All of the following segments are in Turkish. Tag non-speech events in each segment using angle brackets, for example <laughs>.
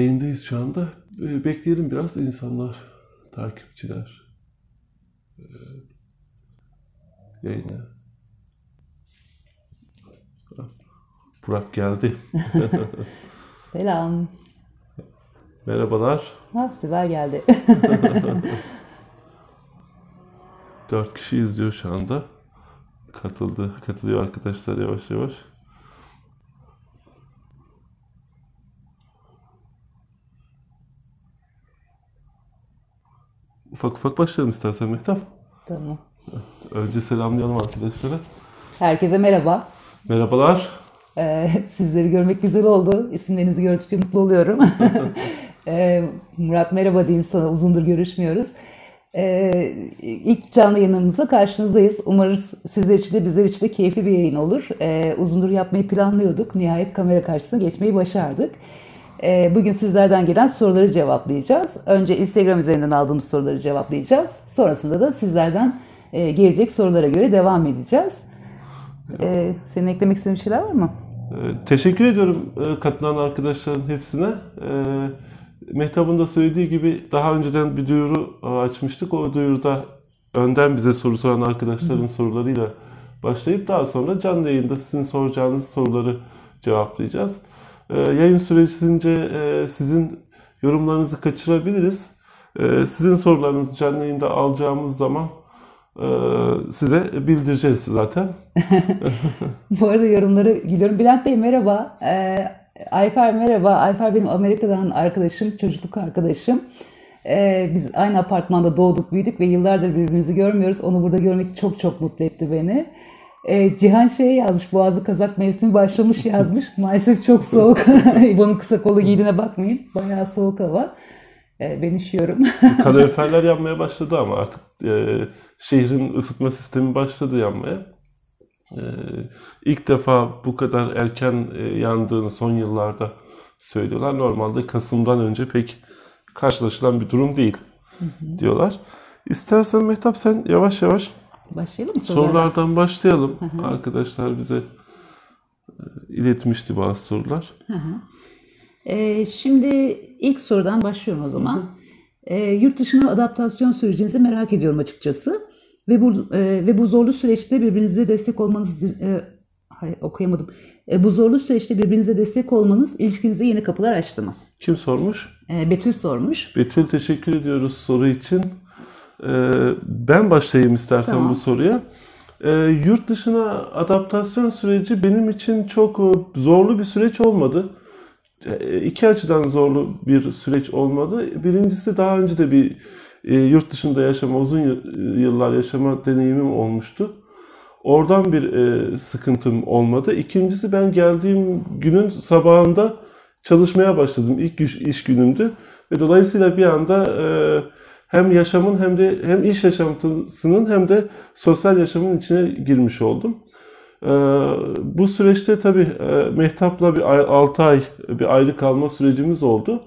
Yayındayız şu anda. Ee, Bekleyelim biraz insanlar, takipçiler. Ee, Yayına. Burak geldi. <laughs> Selam. Merhabalar. Ha, Sibel geldi. <laughs> Dört kişi izliyor şu anda. Katıldı, katılıyor arkadaşlar yavaş yavaş. Ufak ufak başlayalım istersen Mehtap. tamam. Önce selamlayalım arkadaşlara. Herkese merhaba. Merhabalar. Ee, sizleri görmek güzel oldu. İsimlerinizi gördükçe mutlu oluyorum. <laughs> Ee, Murat merhaba diyeyim sana. Uzundur görüşmüyoruz. Ee, ilk canlı yayınımızda karşınızdayız. Umarız sizler için de bizler için de keyifli bir yayın olur. Ee, uzundur yapmayı planlıyorduk. Nihayet kamera karşısına geçmeyi başardık. Ee, bugün sizlerden gelen soruları cevaplayacağız. Önce Instagram üzerinden aldığımız soruları cevaplayacağız. Sonrasında da sizlerden e, gelecek sorulara göre devam edeceğiz. Ee, senin eklemek istediğin şeyler var mı? Ee, Teşekkür ediyorum e, katılan arkadaşların hepsine. Mehtap'ın da söylediği gibi daha önceden bir duyuru e, açmıştık. O duyuruda önden bize soru soran arkadaşların sorularıyla başlayıp daha sonra canlı yayında sizin soracağınız soruları cevaplayacağız. Ee, Yayın sürecince e, sizin yorumlarınızı kaçırabiliriz. Ee, Sizin sorularınızı canlı yayında alacağımız zaman e, size bildireceğiz zaten. <laughs> Bu arada yorumları gülüyorum. Bülent Bey merhaba. Ee, Ayfer merhaba. Ayfer benim Amerika'dan arkadaşım, çocukluk arkadaşım. Biz aynı apartmanda doğduk, büyüdük ve yıllardır birbirimizi görmüyoruz. Onu burada görmek çok çok mutlu etti beni. Ee, Cihan şey yazmış, Boğazı Kazak mevsimi başlamış yazmış. <laughs> Maalesef çok soğuk. <laughs> İbo'nun kısa kolu giydiğine bakmayın. Bayağı soğuk hava. Ee, ben üşüyorum. <laughs> Kaloriferler yanmaya başladı ama artık e, şehrin ısıtma sistemi başladı yanmaya. E, ilk defa bu kadar erken e, yandığını son yıllarda söylüyorlar. Normalde Kasım'dan önce pek karşılaşılan bir durum değil diyorlar. İstersen Mehtap sen yavaş yavaş Başlayalım mı sorulardan? sorulardan başlayalım. Arkadaşlar bize e, iletmişti bazı sorular. Ee, şimdi ilk sorudan başlıyorum o zaman. Ee, yurt dışına adaptasyon sürecinizi merak ediyorum açıkçası. Ve bu e, ve bu zorlu süreçte birbirinize destek olmanız e, hayır, okuyamadım. E, bu zorlu süreçte birbirinize destek olmanız ilişkinize yeni kapılar açtı mı? Kim sormuş? E, Betül sormuş. Betül teşekkür ediyoruz soru için. Ee, ben başlayayım istersen Tamam. bu soruya. Ee, yurt dışına adaptasyon süreci benim için çok e, zorlu bir süreç olmadı. E, iki açıdan zorlu bir süreç olmadı. Birincisi daha önce de bir e, yurt dışında yaşama, uzun yı- yıllar yaşama deneyimim olmuştu. Oradan bir e, sıkıntım olmadı. İkincisi ben geldiğim günün sabahında çalışmaya başladım. İlk iş, iş günümdü. Ve dolayısıyla bir anda e, hem yaşamın hem de hem iş yaşantısının hem de sosyal yaşamın içine girmiş oldum. E, bu süreçte tabii e, Mehtap'la bir 6 ay bir ayrı kalma sürecimiz oldu.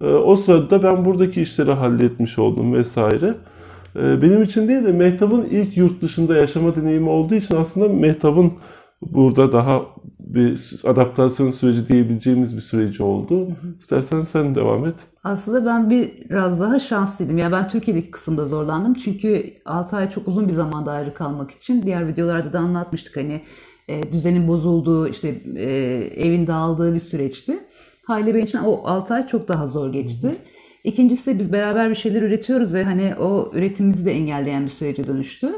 E, o sırada da ben buradaki işleri halletmiş oldum vesaire. E, benim için değil de Mehtap'ın ilk yurt dışında yaşama deneyimi olduğu için aslında Mehtap'ın burada daha bir adaptasyon süreci diyebileceğimiz bir süreci oldu. İstersen sen devam et. Aslında ben biraz daha şanslıydım. Ya ben Türkiye'deki kısımda zorlandım. Çünkü 6 ay çok uzun bir zamanda ayrı kalmak için. Diğer videolarda da anlatmıştık hani e, düzenin bozulduğu, işte e, evin dağıldığı bir süreçti. Haliyle benim için o 6 ay çok daha zor geçti. İkincisi de biz beraber bir şeyler üretiyoruz ve hani o üretimimizi de engelleyen bir sürece dönüştü.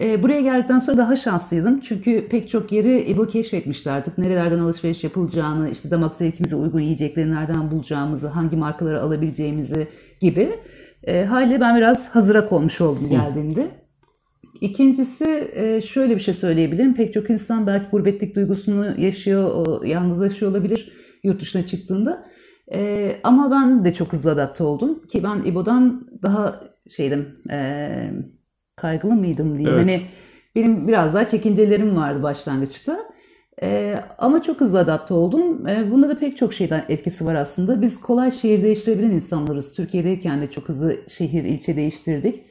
E, buraya geldikten sonra daha şanslıydım. Çünkü pek çok yeri İbo keşfetmişti artık. Nerelerden alışveriş yapılacağını, işte damak zevkimize uygun yiyecekleri nereden bulacağımızı, hangi markaları alabileceğimizi gibi. E, haliyle ben biraz hazıra konmuş oldum geldiğimde. İkincisi e, şöyle bir şey söyleyebilirim. Pek çok insan belki gurbetlik duygusunu yaşıyor, yalnızlaşıyor olabilir yurt dışına çıktığında. E, ama ben de çok hızlı adapte oldum. Ki ben İbo'dan daha şeydim, e, kaygılı mıydım diyeyim. Evet. Hani benim biraz daha çekincelerim vardı başlangıçta. Ee, ama çok hızlı adapte oldum. Ee, bunda da pek çok şeyden etkisi var aslında. Biz kolay şehir değiştirebilen insanlarız. Türkiye'deyken de çok hızlı şehir, ilçe değiştirdik.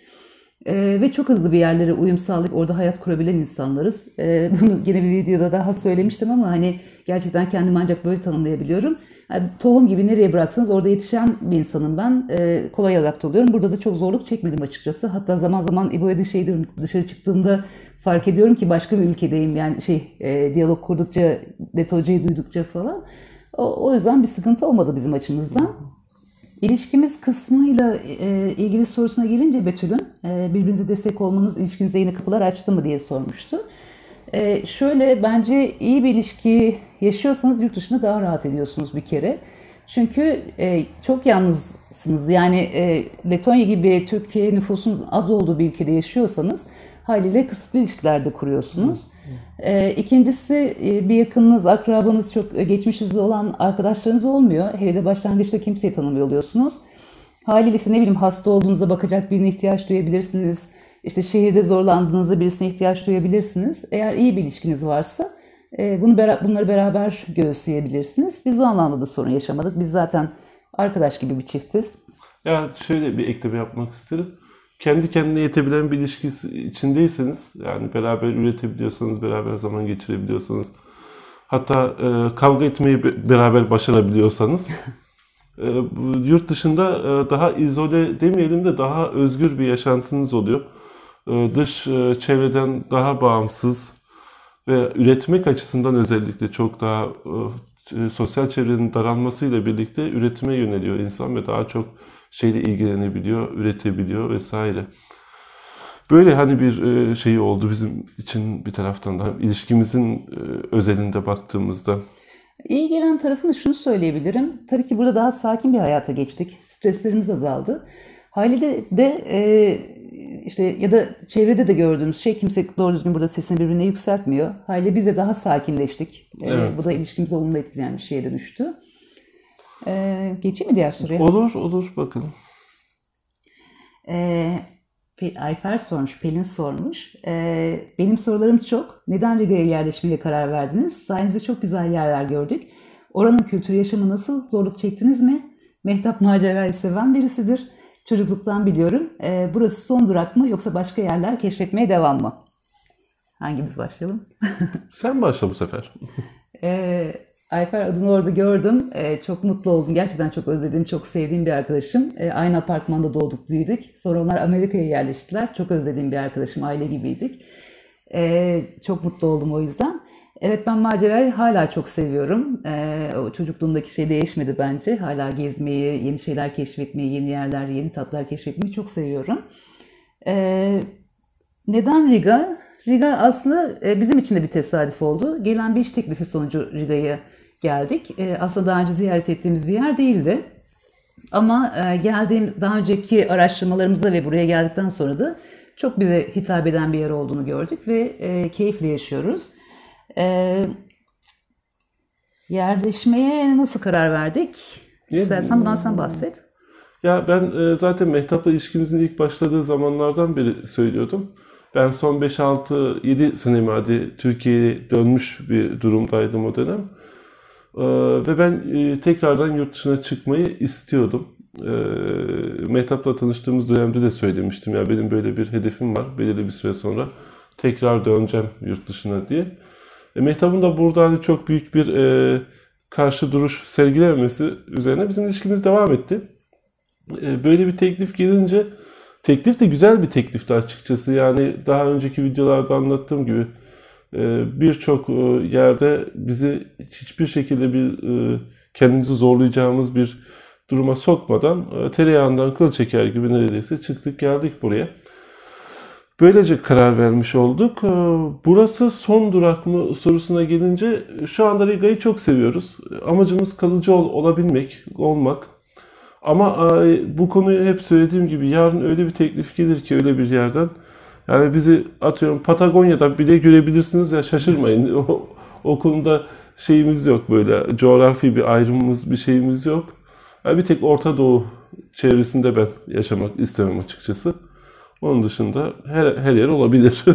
Ee, ve çok hızlı bir yerlere uyum sağlayıp orada hayat kurabilen insanlarız. Ee, <laughs> bunu yine bir videoda daha söylemiştim ama hani gerçekten kendimi ancak böyle tanımlayabiliyorum. Tohum gibi nereye bıraksanız orada yetişen bir insanım ben. Ee, kolay adapte oluyorum. Burada da çok zorluk çekmedim açıkçası. Hatta zaman zaman İbo'ya şey diyorum dışarı çıktığımda fark ediyorum ki başka bir ülkedeyim. Yani şey e, diyalog kurdukça, Dete Hoca'yı duydukça falan. O, o yüzden bir sıkıntı olmadı bizim açımızdan. İlişkimiz kısmıyla e, ilgili sorusuna gelince Betül'ün e, birbirinize destek olmanız ilişkinize yeni kapılar açtı mı diye sormuştu. E, şöyle bence iyi bir ilişki yaşıyorsanız yurt dışında daha rahat ediyorsunuz bir kere. Çünkü e, çok yalnızsınız. Yani e, Letonya gibi Türkiye nüfusun az olduğu bir ülkede yaşıyorsanız haliyle kısıtlı ilişkilerde kuruyorsunuz. E, ikincisi e, bir yakınınız, akrabanız, çok geçmişinizde olan arkadaşlarınız olmuyor. Hele de başlangıçta kimseyi tanımıyor oluyorsunuz. Haliyle işte ne bileyim hasta olduğunuzda bakacak birine ihtiyaç duyabilirsiniz. İşte şehirde zorlandığınızda birisine ihtiyaç duyabilirsiniz. Eğer iyi bir ilişkiniz varsa e, bunu bunları beraber göğüsleyebilirsiniz. Biz o anlamda da sorun yaşamadık. Biz zaten arkadaş gibi bir çiftiz. Ya şöyle bir ekleme yapmak isterim kendi kendine yetebilen bir ilişki içindeyseniz yani beraber üretebiliyorsanız, beraber zaman geçirebiliyorsanız hatta e, kavga etmeyi beraber başarabiliyorsanız <laughs> e, yurt dışında e, daha izole demeyelim de daha özgür bir yaşantınız oluyor. E, dış e, çevreden daha bağımsız ve üretmek açısından özellikle çok daha e, sosyal çevrenin daralmasıyla birlikte üretime yöneliyor insan ve daha çok şeyle ilgilenebiliyor, üretebiliyor vesaire. Böyle hani bir e, şeyi oldu bizim için bir taraftan da ilişkimizin e, özelinde baktığımızda. İyi gelen tarafını şunu söyleyebilirim. Tabii ki burada daha sakin bir hayata geçtik. Streslerimiz azaldı. Haliyle de e, işte ya da çevrede de gördüğümüz şey kimse doğru düzgün burada sesini birbirine yükseltmiyor. Haliyle biz de daha sakinleştik. Evet. bu da ilişkimizi olumlu etkileyen bir şeye dönüştü. Ee, geçeyim mi diğer soruya? Olur, olur bakalım. Ee, Ayfer sormuş, Pelin sormuş. Ee, benim sorularım çok. Neden Riga'ya yerleşmeye karar verdiniz? Sayenizde çok güzel yerler gördük. Oranın kültür yaşamı nasıl? Zorluk çektiniz mi? Mehtap macerayı seven birisidir. Çocukluktan biliyorum. Ee, burası son durak mı yoksa başka yerler keşfetmeye devam mı? Hangimiz başlayalım? <laughs> Sen başla bu sefer. ee, Ayfer adını orada gördüm. E, çok mutlu oldum. Gerçekten çok özlediğim, çok sevdiğim bir arkadaşım. E, aynı apartmanda doğduk, büyüdük. Sonra onlar Amerika'ya yerleştiler. Çok özlediğim bir arkadaşım, aile gibiydik. E, çok mutlu oldum o yüzden. Evet ben macerayı hala çok seviyorum. E, o çocukluğumdaki şey değişmedi bence. Hala gezmeyi, yeni şeyler keşfetmeyi, yeni yerler, yeni tatlar keşfetmeyi çok seviyorum. E, neden Riga? Riga aslında e, bizim için de bir tesadüf oldu. Gelen bir iş teklifi sonucu Riga'yı geldik. E, aslında daha önce ziyaret ettiğimiz bir yer değildi. Ama e, geldiğim daha önceki araştırmalarımızda ve buraya geldikten sonra da çok bize hitap eden bir yer olduğunu gördük ve e, keyifle yaşıyoruz. E, yerleşmeye nasıl karar verdik? İstersen bundan sen bahset. Ya ben e, zaten Mehtap'la ilişkimizin ilk başladığı zamanlardan beri söylüyordum. Ben son 5-6-7 senemi hadi Türkiye'ye dönmüş bir durumdaydım o dönem. Ee, ve ben e, tekrardan yurt dışına çıkmayı istiyordum. Ee, Mehtap'la tanıştığımız dönemde de söylemiştim. Ya benim böyle bir hedefim var. Belirli bir süre sonra tekrar döneceğim yurt dışına diye. E, Mehtap'ın da burada hani çok büyük bir e, karşı duruş sergilememesi üzerine bizim ilişkimiz devam etti. E, böyle bir teklif gelince teklif de güzel bir teklifti açıkçası. Yani daha önceki videolarda anlattığım gibi ee, birçok e, yerde bizi hiçbir şekilde bir e, kendimizi zorlayacağımız bir duruma sokmadan e, tereyağından kıl çeker gibi neredeyse çıktık geldik buraya. Böylece karar vermiş olduk. Burası son durak mı sorusuna gelince şu anda Riga'yı çok seviyoruz. Amacımız kalıcı ol, olabilmek, olmak. Ama bu konuyu hep söylediğim gibi yarın öyle bir teklif gelir ki öyle bir yerden yani bizi atıyorum Patagonya'da bile görebilirsiniz ya şaşırmayın. <laughs> O, o konuda şeyimiz yok böyle coğrafi bir ayrımımız bir şeyimiz yok. Yani bir tek Orta Doğu çevresinde ben yaşamak istemem açıkçası. Onun dışında her, her yer olabilir. <laughs>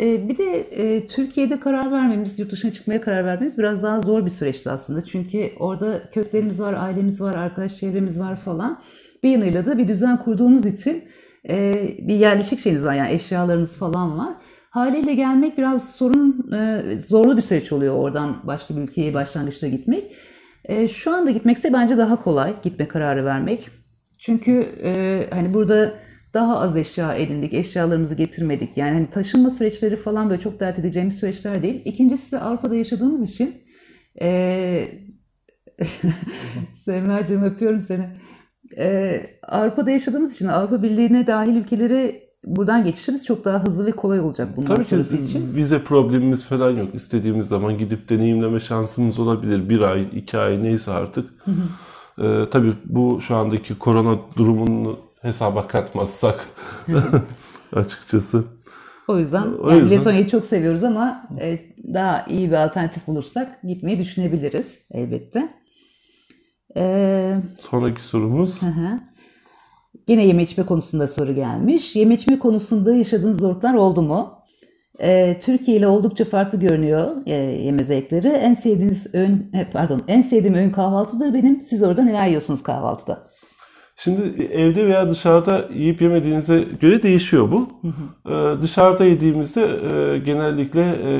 E, bir de e, Türkiye'de karar vermemiz, yurt dışına çıkmaya karar vermemiz biraz daha zor bir süreçti aslında. Çünkü orada köklerimiz var, ailemiz var, arkadaş çevremiz var falan. Bir yanıyla da bir düzen kurduğunuz için e, bir yerleşik şeyiniz var yani eşyalarınız falan var. Haliyle gelmek biraz sorun, e, zorlu bir süreç oluyor oradan başka bir ülkeye başlangıçta gitmek. Şu anda gitmekse bence daha kolay gitme kararı vermek. Çünkü hani burada daha az eşya edindik, eşyalarımızı getirmedik. Yani hani taşınma süreçleri falan böyle çok dert edeceğimiz süreçler değil. İkincisi de Avrupa'da yaşadığımız için e, <laughs> Semra'cığım öpüyorum seni. E, Avrupa'da yaşadığımız için Avrupa Birliği'ne dahil ülkelere buradan geçişimiz çok daha hızlı ve kolay olacak bundan Tabii ki sonrası için. vize problemimiz falan yok. İstediğimiz zaman gidip deneyimleme şansımız olabilir. Bir ay, iki ay neyse artık. Ee, tabii bu şu andaki korona durumunu hesaba katmazsak <laughs> açıkçası. O yüzden O yani yüzden- Letonya'yı çok seviyoruz ama e, daha iyi bir alternatif bulursak gitmeyi düşünebiliriz elbette. E, Sonraki sorumuz. hı hı. Yine yeme içme konusunda soru gelmiş. Yeme içme konusunda yaşadığınız zorluklar oldu mu? E, Türkiye ile oldukça farklı görünüyor e, yeme zevkleri. En sevdiğiniz öğün, e, pardon, en sevdiğim öğün kahvaltıdır benim. Siz orada neler yiyorsunuz kahvaltıda? Şimdi evde veya dışarıda yiyip yemediğinize göre değişiyor bu. Ee, dışarıda yediğimizde e, genellikle e,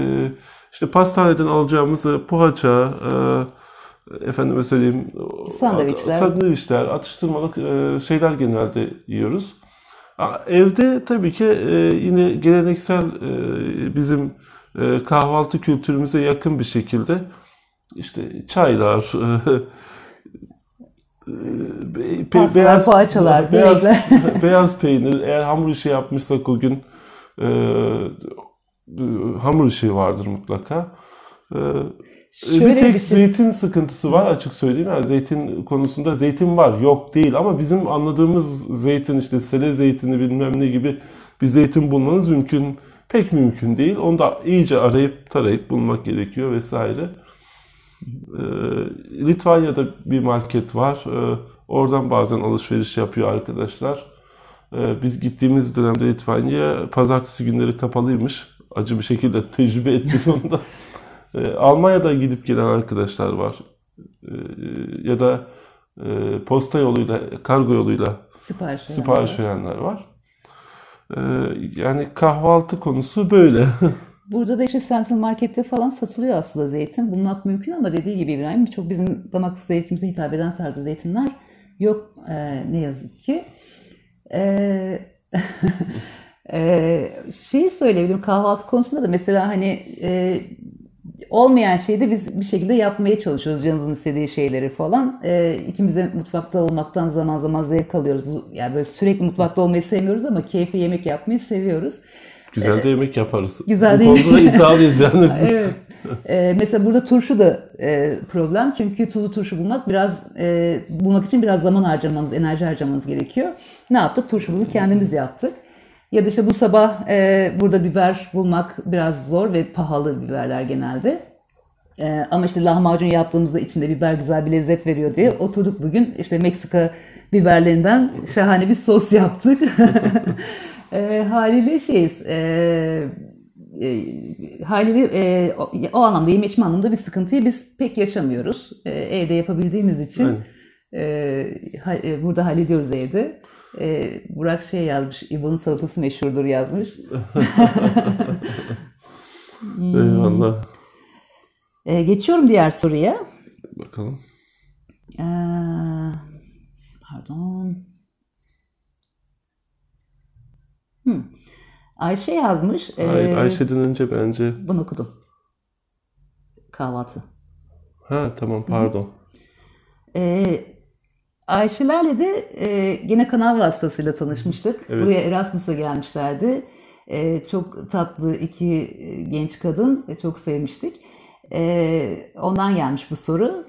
işte pastaneden alacağımız e, poğaça, e, efendime söyleyeyim Sandviçler. sandviçler, atıştırmalık e, şeyler genelde yiyoruz. Evde tabii ki e, yine geleneksel e, bizim e, kahvaltı kültürümüze yakın bir şekilde işte çaylar, <laughs> e, pe- Pastalar, poğaçalar, <laughs> beyaz, <laughs> beyaz peynir. Eğer hamur işi yapmışsak o gün e, hamur işi vardır mutlaka. E, Şöyle bir tek bir şey- zeytin sıkıntısı var açık söyleyeyim. Yani zeytin konusunda zeytin var yok değil ama bizim anladığımız zeytin işte sele zeytini bilmem ne gibi bir zeytin bulmanız mümkün pek mümkün değil. Onu da iyice arayıp tarayıp bulmak gerekiyor vesaire. Ee, Litvanya'da bir market var. Ee, oradan bazen alışveriş yapıyor arkadaşlar. Ee, biz gittiğimiz dönemde Litvanya pazartesi günleri kapalıymış. Acı bir şekilde <laughs> tecrübe ettik onu da. Ee, Almanya'da gidip gelen arkadaşlar var. Ee, ya da e, posta yoluyla, kargo yoluyla Sipariş verenler sipariş var. verenler var. Ee, yani kahvaltı konusu böyle. <laughs> Burada da işte Central Market'te falan satılıyor aslında zeytin. Bulmak mümkün ama dediği gibi İbrahim çok bizim damak zevkimize hitap eden tarzda zeytinler yok e, ne yazık ki. E, <laughs> e, şeyi söyleyebilirim kahvaltı konusunda da mesela hani e, olmayan şeyi de biz bir şekilde yapmaya çalışıyoruz canımızın istediği şeyleri falan. E, ikimiz de mutfakta olmaktan zaman zaman zevk alıyoruz. Bu, yani böyle sürekli mutfakta olmayı sevmiyoruz ama keyfi yemek yapmayı seviyoruz. Güzel de yemek yaparız. Güzel Bu de yemek- konuda <laughs> iddialıyız yani. <laughs> Evet. Ee, mesela burada turşu da e, problem. Çünkü tuzlu turşu bulmak biraz e, bulmak için biraz zaman harcamanız, enerji harcamanız gerekiyor. Ne yaptık? Turşumuzu kendimiz yaptık. Ya da işte bu sabah e, burada biber bulmak biraz zor ve pahalı biberler genelde. E, ama işte lahmacun yaptığımızda içinde biber güzel bir lezzet veriyor diye oturduk bugün işte Meksika biberlerinden şahane bir sos yaptık. <laughs> e, haliyle şeyiz. E, e, haliyle e, o, o anlamda yeme içme anlamında bir sıkıntıyı biz pek yaşamıyoruz. E, evde yapabildiğimiz için e, ha- e, burada hallediyoruz evde. E, Burak şey yazmış, İbo'nun salatası meşhurdur yazmış. <laughs> Eyvallah. E, geçiyorum diğer soruya. Bakalım. Ee, pardon. Hmm. Ayşe yazmış. Ee, Ay- Ayşe'den önce bence. Bunu okudum. Kahvaltı. Ha tamam pardon. Ee, Ayşelerle de e, gene kanal vasıtasıyla tanışmıştık. Evet. Buraya Erasmus'a gelmişlerdi. E, çok tatlı iki genç kadın ve çok sevmiştik. E, ondan gelmiş bu soru.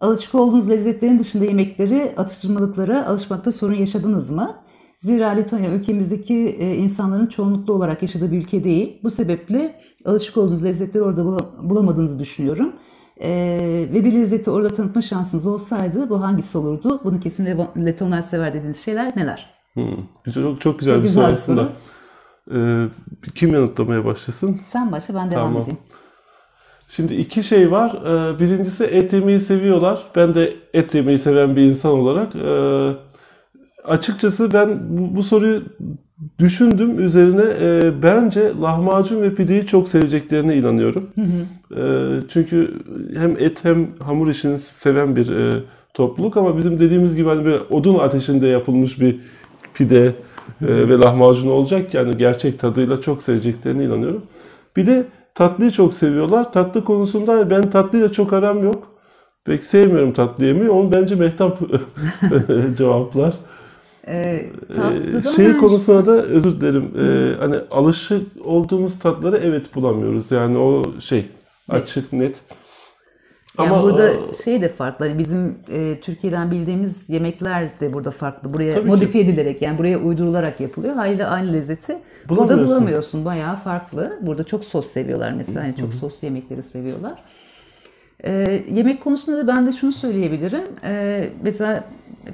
Alışık olduğunuz lezzetlerin dışında yemekleri, atıştırmalıklara alışmakta sorun yaşadınız mı? Zira Letonya ülkemizdeki e, insanların çoğunluklu olarak yaşadığı bir ülke değil. Bu sebeple alışık olduğunuz lezzetleri orada bula- bulamadığınızı düşünüyorum. E, ve bir lezzeti orada tanıtma şansınız olsaydı bu hangisi olurdu? Bunu kesin Letonlar sever dediğiniz şeyler neler? Hmm. Güzel, çok, çok güzel Çok bir güzel soru aslında. Ee, kim yanıtlamaya başlasın? Sen başla ben devam Tamam. edeyim. Şimdi iki şey var. Ee, Birincisi et yemeyi seviyorlar. Ben de et yemeyi seven bir insan olarak e, açıkçası ben bu, bu soruyu düşündüm üzerine. E, bence lahmacun ve pideyi çok seveceklerine inanıyorum. E, çünkü hem et hem hamur işini seven bir e, topluluk ama bizim dediğimiz gibi hani böyle odun ateşinde yapılmış bir pide e, ve lahmacun olacak yani gerçek tadıyla çok seveceklerine inanıyorum. Bir de tatlıyı çok seviyorlar. Tatlı konusunda ben tatlıyla çok aram yok. Pek sevmiyorum tatlı yemeği. Onu bence Mehtap <laughs> cevaplar. Ee, şey konusunda da özür dilerim. Ee, hani alışık olduğumuz tatları evet bulamıyoruz. Yani o şey açık net. Yani Ama burada e, şey de farklı. Hani bizim e, Türkiye'den bildiğimiz yemekler de burada farklı. Buraya Tabii ki. modifiye edilerek yani buraya uydurularak yapılıyor. Haliyle aynı lezzeti burada Bulamıyorsun. Bayağı farklı. Burada çok sos seviyorlar mesela. Hani çok soslu yemekleri seviyorlar. Ee, yemek konusunda da ben de şunu söyleyebilirim. Ee, mesela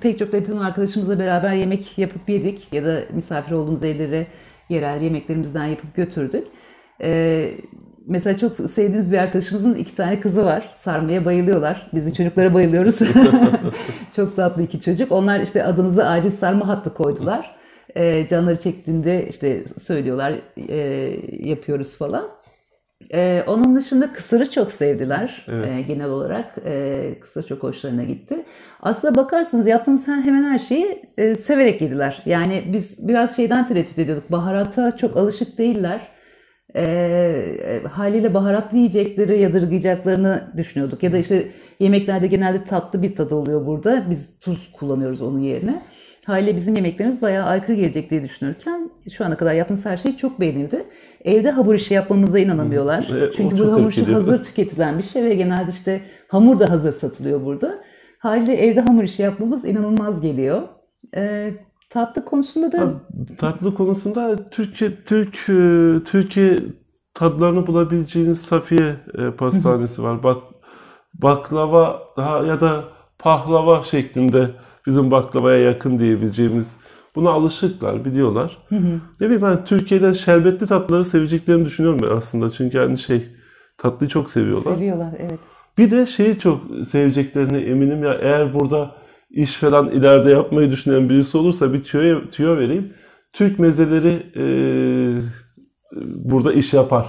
pek çok Latin arkadaşımızla beraber yemek yapıp yedik ya da misafir olduğumuz evlere yerel yemeklerimizden yapıp götürdük. Ee, mesela çok sevdiğimiz bir arkadaşımızın iki tane kızı var. Sarmaya bayılıyorlar. Biz de çocuklara bayılıyoruz. <laughs> çok tatlı iki çocuk. Onlar işte adımıza acil sarma hattı koydular. Ee, canları çektiğinde işte söylüyorlar e, yapıyoruz falan. Ee, onun dışında kısırı çok sevdiler Evet. e, genel olarak. E, kısır çok hoşlarına gitti. Aslında bakarsanız yaptığımız hemen her şeyi e, severek yediler. Yani biz biraz şeyden tereddüt ediyorduk. Baharata çok alışık değiller. E, e, haliyle baharatlı yiyecekleri yadırgayacaklarını düşünüyorduk. Ya da işte yemeklerde genelde tatlı bir tadı oluyor burada. Biz tuz kullanıyoruz onun yerine. Haliyle bizim yemeklerimiz bayağı aykırı gelecek diye düşünürken şu ana kadar yaptığımız her şey çok beğenildi. Evde hamur işi yapmamıza inanamıyorlar. E, o Çünkü çok bu hamur işi hazır tüketilen bir şey ve genelde işte hamur da hazır satılıyor burada. Haliyle evde hamur işi yapmamız inanılmaz geliyor. Ee, tatlı konusunda da Ha, tatlı konusunda Türkiye Türk e, Türkiye tadlarını bulabileceğiniz Safiye e, pastanesi var. Bak baklava daha ya da pahlava şeklinde bizim baklavaya yakın diyebileceğimiz buna alışıklar, biliyorlar. Ne bileyim ben Türkiye'den şerbetli tatlıları seveceklerini düşünüyorum ben aslında. Çünkü yani şey tatlıyı çok seviyorlar. seviyorlar. Evet. Bir de şeyi çok seveceklerine eminim ya eğer burada iş falan ileride yapmayı düşünen birisi olursa bir tüyo, tüyo vereyim. Türk mezeleri e, burada iş yapar.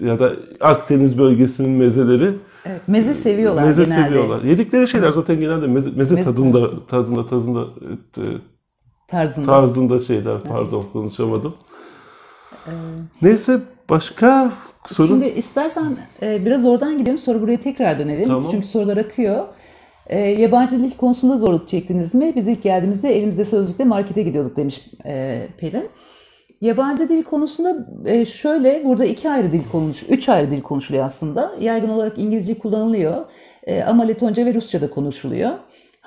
Ya da Akdeniz bölgesinin mezeleri Evet. Meze seviyorlar meze genelde. seviyorlar. Yedikleri şeyler zaten genelde meze, meze Meze tadında tadında tadında e, Tarzında. tarzında şeyler pardon konuşamadım. Neyse başka soru Şimdi istersen e, biraz oradan gidelim sonra buraya tekrar dönelim. Tamam. Çünkü sorular akıyor. E, yabancı dil konusunda zorluk çektiniz mi? Biz ilk geldiğimizde elimizde sözlükle markete gidiyorduk demiş e, Pelin. Yabancı dil konusunda e, şöyle burada iki ayrı dil konuş, üç ayrı dil konuşuluyor aslında. Yaygın olarak İngilizce kullanılıyor E, ama Letonca ve Rusça da konuşuluyor.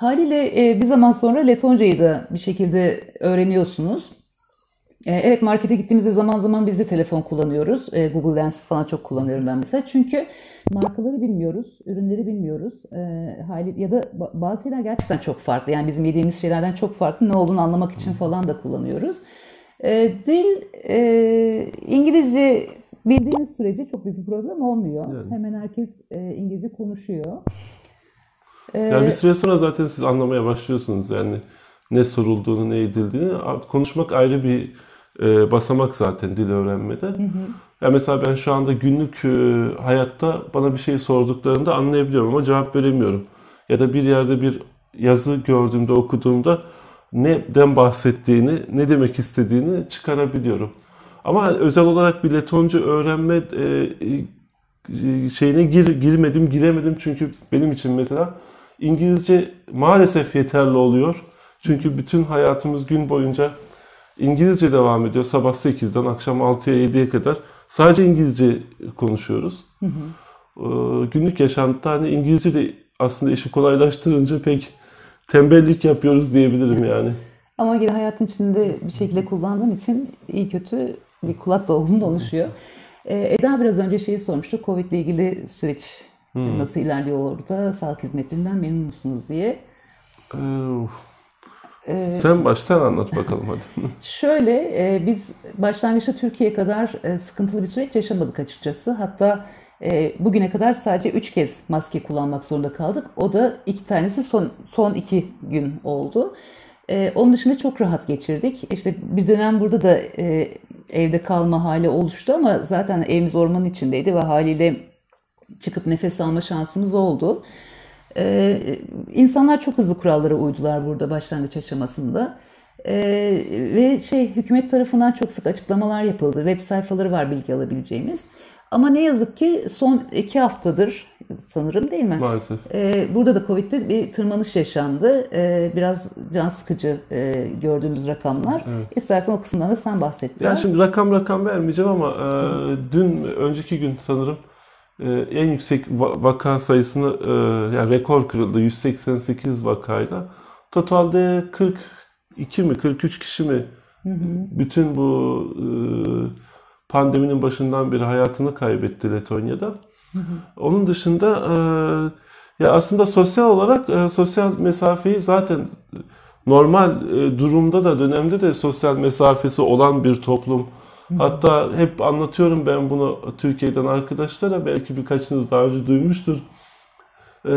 Haliyle e, bir zaman sonra Letoncayı da bir şekilde öğreniyorsunuz. E, Evet markete gittiğimizde zaman zaman biz de telefon kullanıyoruz. E, Google Lens falan çok kullanıyorum ben mesela. Çünkü markaları bilmiyoruz, ürünleri bilmiyoruz. E, hali ya da ba- bazı şeyler gerçekten çok farklı. Yani bizim yediğimiz şeylerden çok farklı. Ne olduğunu anlamak için falan da kullanıyoruz. E, dil e, İngilizce bildiğiniz sürece çok büyük bir problem olmuyor. Yani. Hemen herkes e, İngilizce konuşuyor. E, Yani bir süre sonra zaten siz anlamaya başlıyorsunuz yani ne sorulduğunu, ne edildiğini. Konuşmak ayrı bir e, basamak zaten dil öğrenmede. Ya mesela ben şu anda günlük e, hayatta bana bir şey sorduklarında anlayabiliyorum ama cevap veremiyorum. Ya da bir yerde bir yazı gördüğümde, okuduğumda neden bahsettiğini, ne demek istediğini çıkarabiliyorum. Ama özel olarak bir Letonca öğrenme e, e, şeyine gir, girmedim, giremedim çünkü benim için mesela İngilizce maalesef yeterli oluyor. Çünkü bütün hayatımız gün boyunca İngilizce devam ediyor. Sabah 8'den akşam 6'ya 7'ye kadar sadece İngilizce konuşuyoruz. Ee, günlük yaşantıda hani İngilizce de aslında işi kolaylaştırınca pek tembellik yapıyoruz diyebilirim yani. Ama yine hayatın içinde bir şekilde kullandığın için iyi kötü bir kulak dolgunluğu da oluşuyor. Ee, Eda biraz önce şeyi sormuştu. Covid ile ilgili süreç nasıl ilerliyor orada? Sağlık hizmetlerinden memnun musunuz diye. Ee, sen baş sen anlat bakalım hadi. <laughs> Şöyle e, biz başlangıçta Türkiye kadar e, sıkıntılı bir süreç yaşamadık açıkçası. Hatta e, bugüne kadar sadece 3 kez maske kullanmak zorunda kaldık. O da iki tanesi son son iki gün oldu. E, onun dışında çok rahat geçirdik. İşte bir dönem burada da e, evde kalma hali oluştu ama zaten evimiz ormanın içindeydi ve haliyle çıkıp nefes alma şansımız oldu. Ee, insanlar çok hızlı kurallara uydular burada başlangıç aşamasında. Ee, ve şey hükümet tarafından çok sık açıklamalar yapıldı. Web sayfaları var bilgi alabileceğimiz. Ama ne yazık ki son iki haftadır sanırım değil mi? Maalesef. Ee, burada da Covid'de bir tırmanış yaşandı. Ee, biraz can sıkıcı e, gördüğümüz rakamlar. Evet. İstersen o kısımdan da sen bahset Ya biraz. şimdi rakam rakam vermeyeceğim ama e, dün önceki gün sanırım en yüksek va- vaka sayısını e, yani rekor kırıldı 188 vakayla. Totalde 42 mi 43 kişi mi bütün bu e, pandeminin başından beri hayatını kaybetti Letonya'da. Onun dışında e, ya aslında sosyal olarak sosyal mesafeyi zaten normal durumda da dönemde de sosyal mesafesi olan bir toplum. Hatta hep anlatıyorum ben bunu Türkiye'den arkadaşlara belki birkaçınız daha önce duymuştur. E,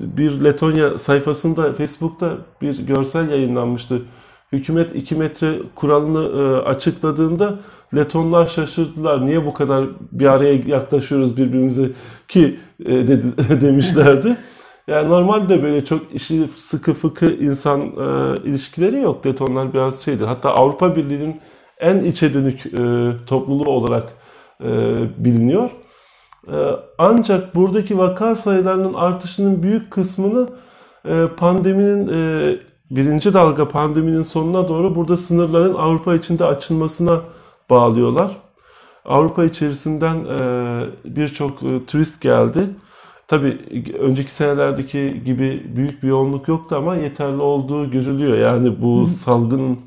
bir Letonya sayfasında Facebook'ta bir görsel yayınlanmıştı. Hükümet 2 metre kuralını e, açıkladığında Letonlar şaşırdılar. Niye bu kadar bir araya yaklaşıyoruz birbirimize ki e, dedi- <laughs> demişlerdi. <laughs> Yani normalde böyle çok işi sıkı fıkı insan e, ilişkileri yok. Letonlar biraz şeydir. Hatta Avrupa Birliği'nin en içe dönük e, topluluğu olarak e, biliniyor. E, ancak buradaki vaka sayılarının artışının büyük kısmını e, pandeminin e, birinci dalga pandeminin sonuna doğru burada sınırların Avrupa içinde açılmasına bağlıyorlar. Avrupa içerisinden e, birçok e, turist geldi. Tabii önceki senelerdeki gibi büyük bir yoğunluk yoktu ama yeterli olduğu görülüyor. Yani bu salgının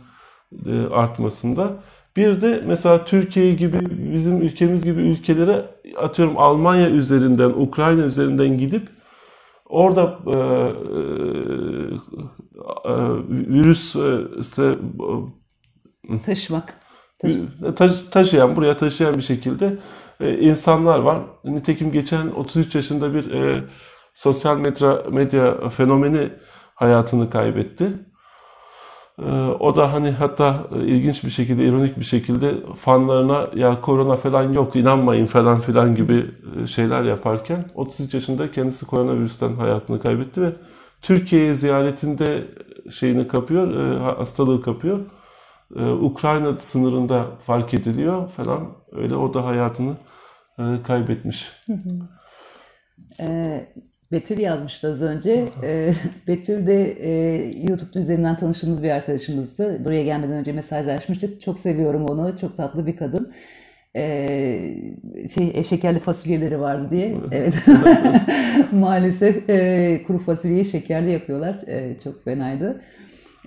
artmasında. Bir de mesela Türkiye gibi bizim ülkemiz gibi ülkelere atıyorum Almanya üzerinden, Ukrayna üzerinden gidip orada e, e, e, virüs e, işte, Taşımak. e, taş- taşıyan, buraya taşıyan bir şekilde e, insanlar var. Nitekim geçen 33 yaşında bir e, sosyal medya, medya fenomeni hayatını kaybetti. E, o da hani hatta e, ilginç bir şekilde, ironik bir şekilde fanlarına ya korona falan yok inanmayın falan filan gibi e, şeyler yaparken 33 yaşında kendisi koronavirüsten hayatını kaybetti ve Türkiye'ye ziyaretinde şeyini kapıyor, e, hastalığı kapıyor. Ee, Ukrayna sınırında fark ediliyor falan. Öyle o da hayatını kaybetmiş. Ee, Betül yazmıştı az önce. Ee, <laughs> Betül de e, YouTube üzerinden tanıştığımız bir arkadaşımızdı. Buraya gelmeden önce mesajlaşmıştık. Çok seviyorum onu. Çok tatlı bir kadın. Ee, şey e, şekerli fasulyeleri vardı diye. Evet. <laughs> <laughs> Maalesef e, kuru fasulyeyi şekerli yapıyorlar. E, çok fenaydı.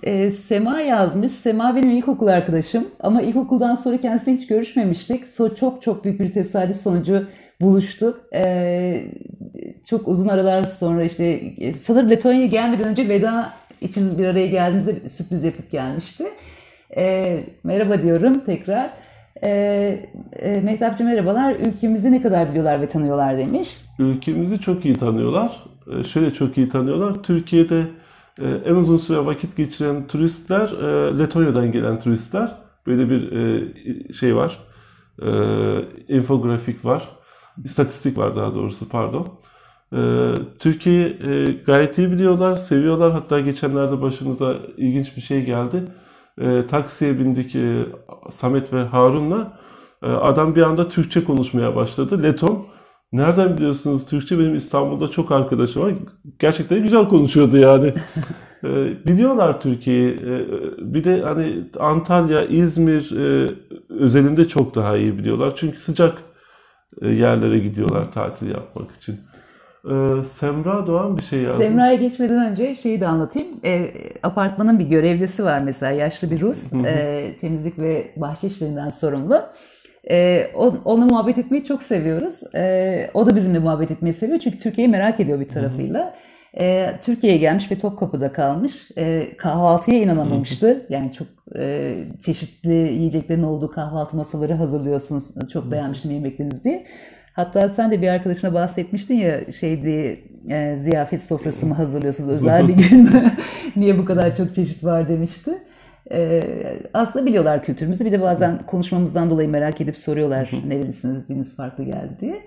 E, Sema yazmış. Sema benim ilkokul arkadaşım ama ilkokuldan sonra kendisiyle hiç görüşmemiştik. So çok çok büyük bir tesadüf sonucu buluştuk. E, çok uzun aralar sonra işte e, sanırım Letonya'ya gelmeden önce veda için bir araya geldiğimizde sürpriz yapıp gelmişti. E, merhaba diyorum tekrar. E, e, Mehtapcığım merhabalar. Ülkemizi ne kadar biliyorlar ve tanıyorlar demiş. Ülkemizi çok iyi tanıyorlar. E, Şöyle çok iyi tanıyorlar. Türkiye'de e, en uzun süre vakit geçiren turistler e, Letonya'dan gelen turistler. Böyle bir e, şey var. E, infografik var. İstatistik var daha doğrusu pardon. E, Türkiye'yi e, gayet iyi biliyorlar, seviyorlar. Hatta geçenlerde başımıza ilginç bir şey geldi. E, taksiye bindik e, Samet ve Harun'la. E, adam bir anda Türkçe konuşmaya başladı. Leton. Nereden biliyorsunuz Türkçe? Benim İstanbul'da çok arkadaşım var. Gerçekten güzel konuşuyordu yani. <laughs> Biliyorlar Türkiye'yi. Bir de hani Antalya, İzmir e, özelinde çok daha iyi biliyorlar. Çünkü sıcak yerlere gidiyorlar tatil yapmak için. E, Semra Doğan bir şey yazdı. Semra'ya geçmeden önce şeyi de anlatayım. E, apartmanın bir görevlisi var mesela yaşlı bir Rus. E, temizlik ve bahçe işlerinden sorumlu. E, on- onunla muhabbet etmeyi çok seviyoruz. E, o da bizimle muhabbet etmeyi seviyor çünkü Türkiye'yi merak ediyor bir tarafıyla. E, Türkiye'ye gelmiş ve Topkapı'da kalmış. E, kahvaltıya inanamamıştı. Yani çok e, çeşitli yiyeceklerin olduğu kahvaltı masaları hazırlıyorsunuz. Çok beğenmiştim yemeklerinizi diye. Hatta sen de bir arkadaşına bahsetmiştin ya şeydi e, ziyafet sofrası mı hazırlıyorsunuz özel bir gün mü? <laughs> Niye bu kadar çok çeşit var demişti. E, aslında biliyorlar kültürümüzü. Bir de bazen konuşmamızdan dolayı merak edip soruyorlar nerelisiniz, diliniz farklı geldi diye.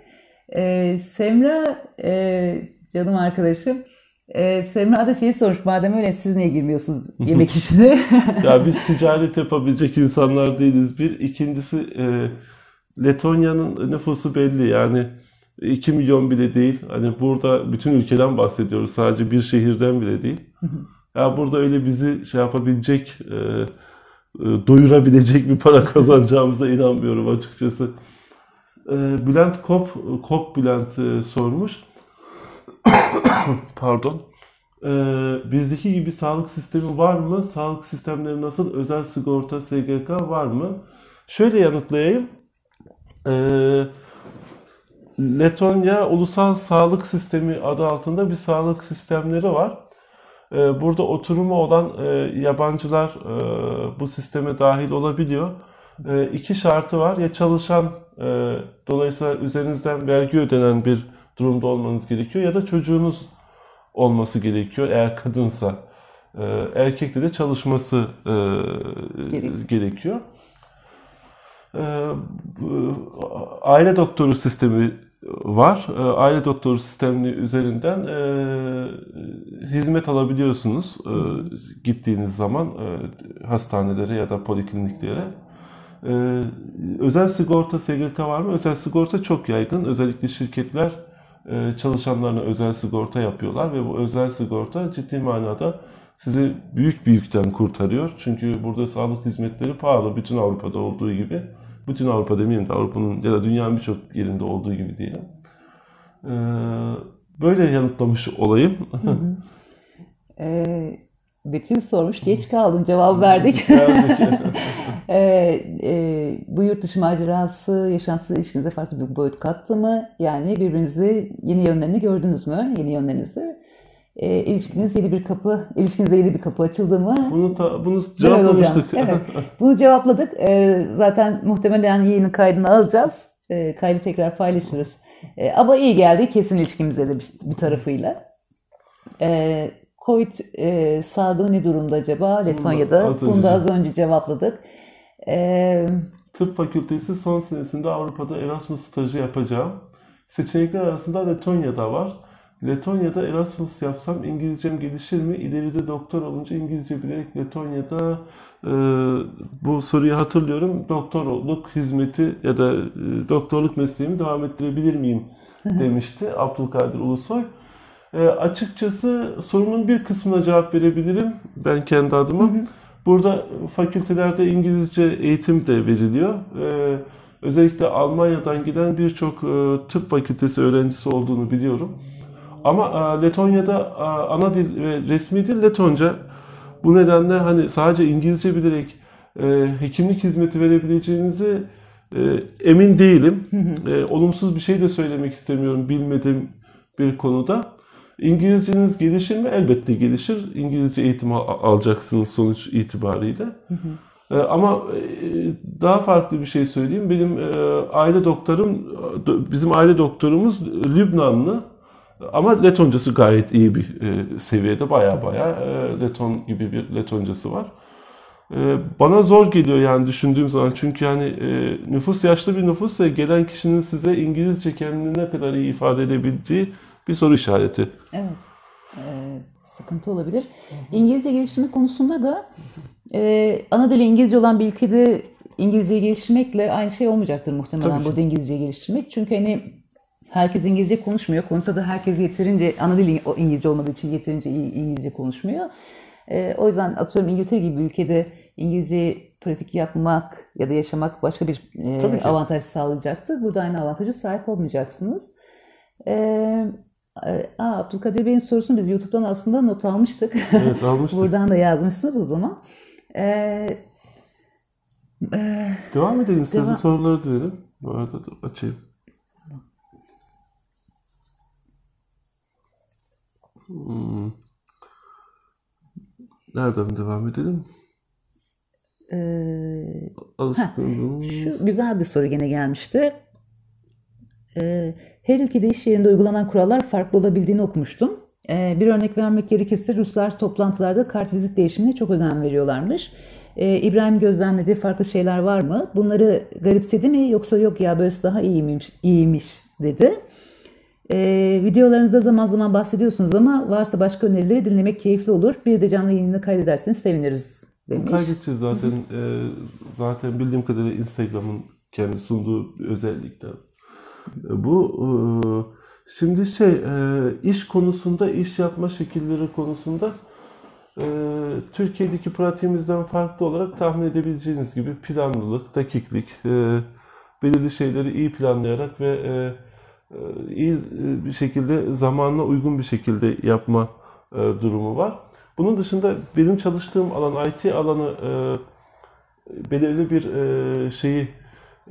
E, Semra e, canım arkadaşım e, Semra da şeyi sormuş madem öyle siz niye girmiyorsunuz yemek işine? <laughs> ya biz ticaret yapabilecek insanlar değiliz. Bir. ikincisi e, Letonya'nın nüfusu belli yani 2 milyon bile değil. Hani burada bütün ülkeden bahsediyoruz. Sadece bir şehirden bile değil. ya burada öyle bizi şey yapabilecek, e, e, doyurabilecek bir para <laughs> kazanacağımıza inanmıyorum açıkçası. E, Bülent Kop, Kop Bülent e, sormuş. <coughs> Pardon. E, bizdeki gibi sağlık sistemi var mı? Sağlık sistemleri nasıl? Özel sigorta, SGK var mı? Şöyle yanıtlayayım. Ee, Letonya Ulusal Sağlık Sistemi adı altında bir sağlık sistemleri var. Ee, burada oturumu olan e, yabancılar e, bu sisteme dahil olabiliyor. E, iki şartı var. Ya çalışan, e, dolayısıyla üzerinizden vergi ödenen bir durumda olmanız gerekiyor ya da çocuğunuz olması gerekiyor eğer kadınsa. E, erkekte de çalışması e, Gerek. gerekiyor. Ee, aile doktoru sistemi var. Ee, aile doktoru sistemi üzerinden e, hizmet alabiliyorsunuz e, gittiğiniz zaman e, hastanelere ya da polikliniklere. E, özel sigorta SGK var mı? Özel sigorta çok yaygın. Özellikle şirketler e, çalışanlarına özel sigorta yapıyorlar ve bu özel sigorta ciddi manada sizi büyük bir yükten kurtarıyor. Çünkü burada sağlık hizmetleri pahalı. Bütün Avrupa'da olduğu gibi. Bütün Avrupa demeyeyim de Avrupa'nın ya da dünyanın birçok yerinde olduğu gibi diyelim. Ee, böyle yanıtlamış olayım. Ee, Betül sormuş, geç kaldın cevap verdik. <laughs> <laughs> Ee, e, bu yurt dışı macerası yaşantısı ilişkinize farklı bir boyut kattı mı? Yani birbirinizi yeni yönlerini gördünüz mü? Yeni yönlerinizi. E, ilişkiniz yeni bir kapı, ilişkinizde yeni bir kapı açıldı mı? Bunu ta, bunu cevaplamıştık. Evet, <laughs> bunu cevapladık. E, zaten muhtemelen yayının kaydını alacağız. E, kaydı tekrar paylaşırız. E, ama iyi geldi kesin ilişkimize de bir, bir tarafıyla. E, Covid e, sağlığı ne durumda acaba Letonya'da? az Bunu da az önce cevapladık. E, Tıp fakültesi son senesinde Avrupa'da Erasmus stajı yapacağım. Seçenekler arasında Letonya'da var. Letonya'da Erasmus yapsam İngilizcem gelişir mi? İleride doktor olunca İngilizce bilerek Letonya'da e, bu soruyu hatırlıyorum. Doktorluk hizmeti ya da e, doktorluk mesleğimi devam ettirebilir miyim demişti Abdülkadir Ulusoy. E, açıkçası sorunun bir kısmına cevap verebilirim ben kendi adıma. Burada fakültelerde İngilizce eğitim de veriliyor. E, özellikle Almanya'dan giden birçok e, tıp fakültesi öğrencisi olduğunu biliyorum. Ama e, Letonya'da e, ana dil ve resmi dil Letonca. Bu nedenle hani sadece İngilizce bilerek e, hekimlik hizmeti verebileceğinizi emin değilim. Olumsuz bir şey de söylemek istemiyorum bilmediğim bir konuda. İngilizceniz gelişir mi? Elbette gelişir. İngilizce eğitim al- alacaksınız sonuç itibariyle. Ama daha farklı bir şey söyleyeyim. Benim aile doktorum, do- bizim aile doktorumuz Lübnanlı. Ama Letoncası gayet iyi bir e, seviyede. Baya baya e, Leton gibi bir Letoncası var. E, bana zor geliyor yani düşündüğüm zaman. Çünkü yani e, nüfus yaşlı bir nüfus ve gelen kişinin size İngilizce kendini ne kadar iyi ifade edebileceği bir soru işareti. Evet. Ee, sıkıntı olabilir. İngilizce geliştirme konusunda da e, ana dili İngilizce olan bir ülkede İngilizceyi geliştirmekle aynı şey olmayacaktır muhtemelen Tabii ki. burada İngilizceyi geliştirmek. Çünkü hani herkes İngilizce konuşmuyor. Konuşsa da herkes yeterince ana dili İngilizce olmadığı için yeterince iyi İngilizce konuşmuyor. E, o yüzden atıyorum İngiltere gibi bir ülkede İngilizce pratik yapmak ya da yaşamak başka bir e, avantaj sağlayacaktır. Burada aynı avantaja sahip olmayacaksınız. Ee, aa, Abdülkadir Bey'in sorusunu biz YouTube'dan aslında not almıştık. Evet almıştık. <laughs> Buradan da yazmışsınız o zaman. Ee, e, Devam edelim istersen Devam. soruları diyelim. Bu arada da açayım. Hmm. Nereden devam edelim? e, Alışkınlığımız. şu güzel bir soru gene gelmişti. Ee, her ülkede iş yerinde uygulanan kurallar farklı olabildiğini okumuştum. Ee, bir örnek vermek gerekirse Ruslar toplantılarda kartvizit değişimine çok önem veriyorlarmış. Ee, İbrahim gözlemlediği farklı şeyler var mı? Bunları garipsedi mi yoksa yok ya böylesi daha iyiymiş, iyiymiş dedi. Ee, videolarınızda zaman zaman bahsediyorsunuz ama varsa başka önerileri dinlemek keyifli olur. Bir de canlı yayını kaydederseniz seviniriz demiş. Kaydedeceğiz zaten. Ee, zaten bildiğim kadarıyla Instagram'ın kendi sunduğu bir özellikten. Bu e, şimdi şey e, iş konusunda iş yapma şekilleri konusunda e, Türkiye'deki pratiğimizden farklı olarak tahmin edebileceğiniz gibi planlılık, dakiklik, e, belirli şeyleri iyi planlayarak ve e, e, iyi bir şekilde zamanla uygun bir şekilde yapma e, durumu var. Bunun dışında benim çalıştığım alan IT alanı e, belirli bir e, şeyi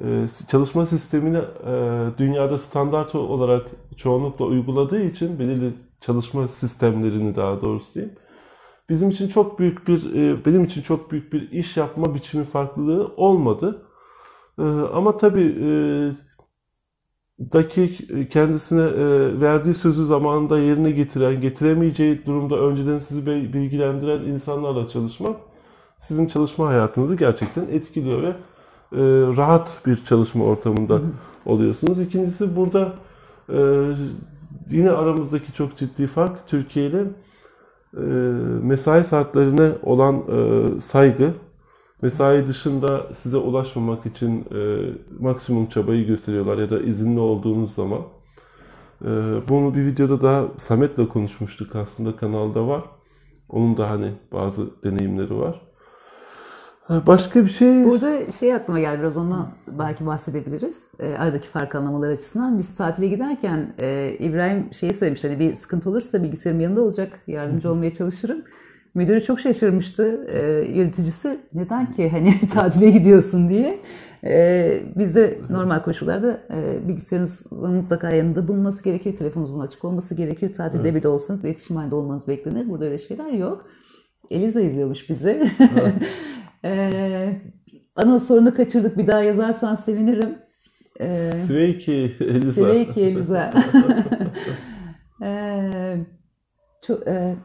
e, çalışma sistemini e, dünyada standart olarak çoğunlukla uyguladığı için belirli çalışma sistemlerini daha doğrusu diyeyim. Bizim için çok büyük bir e, benim için çok büyük bir iş yapma biçimi farklılığı olmadı. E, ama tabii dakik e, kendisine e, verdiği sözü zamanında yerine getiren, getiremeyeceği durumda önceden sizi bilgilendiren insanlarla çalışmak sizin çalışma hayatınızı gerçekten etkiliyor ve e, rahat bir çalışma ortamında oluyorsunuz. İkincisi burada yine aramızdaki çok ciddi fark Türkiye ile mesai saatlerine olan saygı mesai dışında size ulaşmamak için e, maksimum çabayı gösteriyorlar ya da izinli olduğunuz zaman. E, bunu bir videoda daha Samet'le konuşmuştuk aslında kanalda var. Onun da hani bazı deneyimleri var. Başka bir şey... Burada şey aklıma geldi biraz ondan belki bahsedebiliriz. E, aradaki fark anlamaları açısından. Biz tatile giderken e, İbrahim şeyi söylemiş hani bir sıkıntı olursa bilgisayarım yanında olacak. Yardımcı olmaya çalışırım. Müdürü çok şaşırmıştı e, yöneticisi. Neden ki hani <laughs> tatile gidiyorsun diye. E, biz de normal koşullarda e, bilgisayarınızın mutlaka yanında bulunması gerekir. Telefonunuzun açık olması gerekir. Tatilde evet. bile olsanız iletişim halinde olmanız beklenir. Burada öyle şeyler yok. Eliza izliyormuş bizi. Evet. <laughs> e, Anıl sorunu kaçırdık. Bir daha yazarsan sevinirim. E, Sveki Eliza. Sveki Eliza. <laughs> e, çok, e,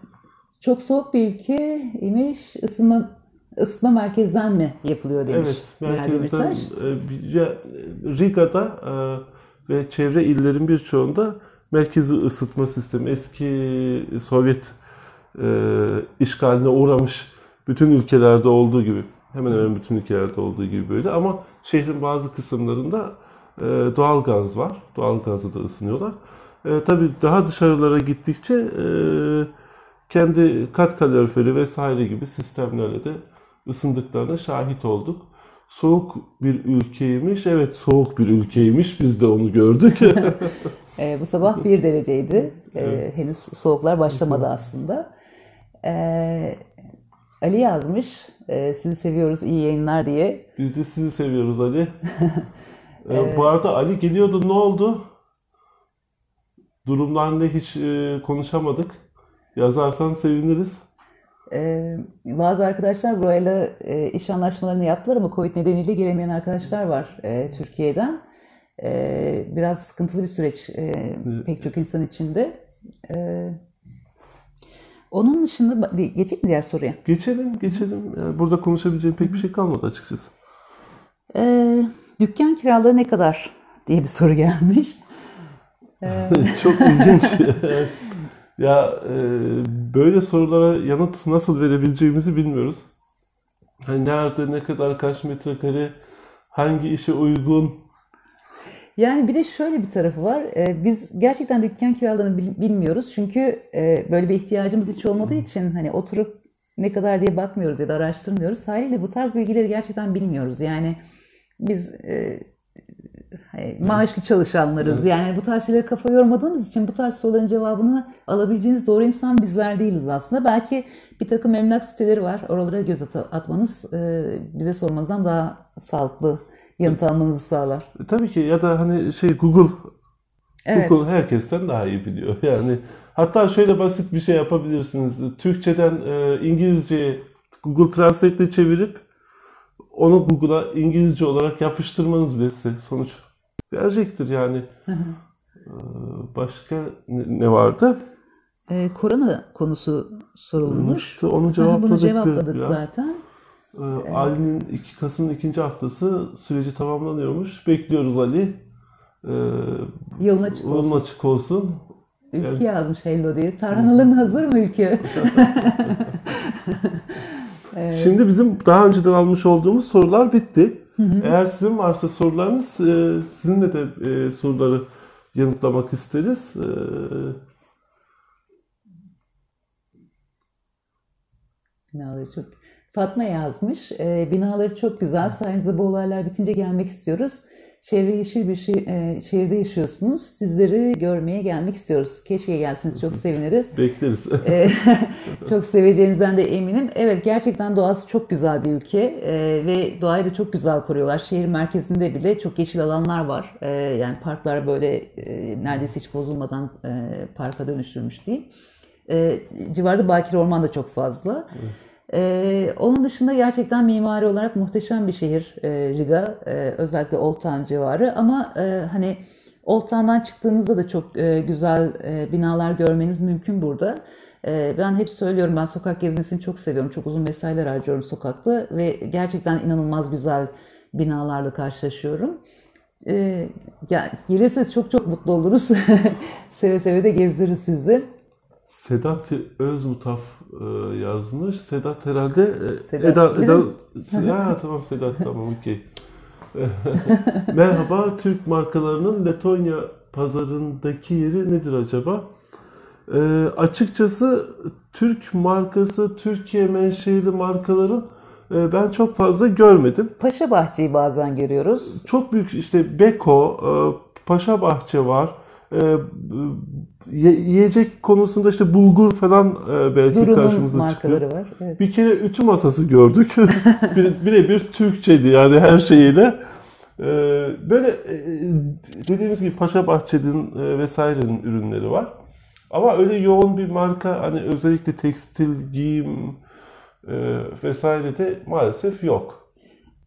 çok soğuk bir ülke imiş. Isınma ısıtma merkezden mi yapılıyor demiş. Evet, merkezden. E, Riga'da e, ve çevre illerin birçoğunda merkezi ısıtma sistemi eski Sovyet e, işgaline uğramış bütün ülkelerde olduğu gibi hemen hemen bütün ülkelerde olduğu gibi böyle ama şehrin bazı kısımlarında doğal gaz var. Doğal gazla da ısınıyorlar. E, tabii daha dışarılara gittikçe e, kendi kat kaloriferi vesaire gibi sistemlerle de ısındıklarına şahit olduk. Soğuk bir ülkeymiş. Evet soğuk bir ülkeymiş. Biz de onu gördük. <laughs> <laughs> e, bu sabah bir dereceydi. E, henüz soğuklar başlamadı aslında. E, Ali yazmış. E, sizi seviyoruz iyi yayınlar diye. Biz de sizi seviyoruz Ali. <laughs> e, bu arada Ali geliyordu ne oldu? Durumlar ne hiç e, konuşamadık. Yazarsan seviniriz. Ee, bazı arkadaşlar burayla e, iş anlaşmalarını yaptılar ama Covid nedeniyle gelemeyen arkadaşlar var e, Türkiye'den. E, biraz sıkıntılı bir süreç e, pek çok insan içinde. E, onun dışında geçeyim mi diğer soruya? Geçelim, geçelim. Yani burada konuşabileceğim pek bir şey kalmadı açıkçası. E, dükkan kiraları ne kadar diye bir soru gelmiş. <laughs> Çok ilginç. <laughs> Ya e, böyle sorulara yanıt nasıl verebileceğimizi bilmiyoruz. Hani nerede, ne kadar, kaç metrekare, hangi işe uygun? Yani bir de şöyle bir tarafı var. E, biz gerçekten dükkan kiralarını bilmiyoruz. Çünkü e, böyle bir ihtiyacımız hiç olmadığı için hani oturup ne kadar diye bakmıyoruz ya da araştırmıyoruz. Haliyle bu tarz bilgileri gerçekten bilmiyoruz. Yani biz e, maaşlı çalışanlarız. Evet. Yani bu tarz şeylere kafa yormadığımız için bu tarz soruların cevabını alabileceğiniz doğru insan bizler değiliz aslında. Belki bir takım emlak siteleri var. Oralara göz at atmanız e, bize sormanızdan daha sağlıklı yanıt almanızı sağlar. E, tabii ki ya da hani şey Google evet. Google herkesten daha iyi biliyor. <laughs> Yani hatta şöyle basit bir şey yapabilirsiniz. Türkçeden e, İngilizceye Google Translate'le çevirip onu Google'a İngilizce olarak yapıştırmanız bile size sonuç verecektir yani. Ee, Başka ne vardı? Ee, korona konusu sorulmuş. Onu Aha, cevapladık Bunu cevapladık biraz. zaten. Ee, Ali'nin 2 Kasım'ın ikinci haftası süreci tamamlanıyormuş. Bekliyoruz Ali. Ee, Yolun açık olsun. Yolun açık olsun. Ülke yazmış Hello diye. Tarhanaların hazır mı ülke? <laughs> <laughs> Şimdi bizim daha önceden almış olduğumuz sorular bitti. Eğer sizin varsa sorularınız e, sizinle de e, soruları yanıtlamak isteriz. E, Binaları çok. Fatma yazmış. e, binaları çok güzel. Sayenizde bu olaylar bitince gelmek istiyoruz. Çevre yeşil bir şi- e, şehirde yaşıyorsunuz. Sizleri görmeye gelmek istiyoruz. Keşke gelsiniz. Çok seviniriz. bekleriz. <laughs> E, çok seveceğinizden de eminim. Evet gerçekten doğası çok güzel bir ülke E, ve doğayı da çok güzel koruyorlar. Şehir merkezinde bile çok yeşil alanlar var. E, yani parklar böyle e, neredeyse hiç bozulmadan e, parka dönüştürmüş diyeyim. E, civarda bakir orman da çok fazla. E, onun dışında gerçekten mimari olarak muhteşem bir şehir e, Riga. E, özellikle Old Town civarı ama e, hani Old Town'dan çıktığınızda da çok e, güzel e, binalar görmeniz mümkün burada. E, ben hep söylüyorum ben sokak gezmesini çok seviyorum. Çok uzun mesailer harcıyorum sokakta ve gerçekten inanılmaz güzel binalarla karşılaşıyorum. E, ya, gelirseniz çok çok mutlu oluruz. <laughs> seve seve de gezdiririz sizi. Sedat Özmutaf e, yazmış. Sedat herhalde e, Sedat, Eda, Eda, ya tamam Sedat tamam okey. <laughs> Merhaba Türk markalarının Letonya pazarındaki yeri nedir acaba? E, açıkçası Türk markası Türkiye menşeli markaların e, ben çok fazla görmedim. Paşa Bahçe'yi bazen görüyoruz. Çok büyük işte Beko, e, Paşa Bahçe var. E, ye- Yiyecek konusunda işte bulgur falan e, belki Duru'nun karşımıza çıkıyor. var. Evet. Bir kere ütü masası gördük. <laughs> Bir- Birebir Türkçeydi yani her şeyiyle. E, Böyle e, dediğimiz gibi Paşa Bahçe'nin e, vesairenin ürünleri var. Ama öyle yoğun bir marka hani özellikle tekstil, giyim vesaire de maalesef yok.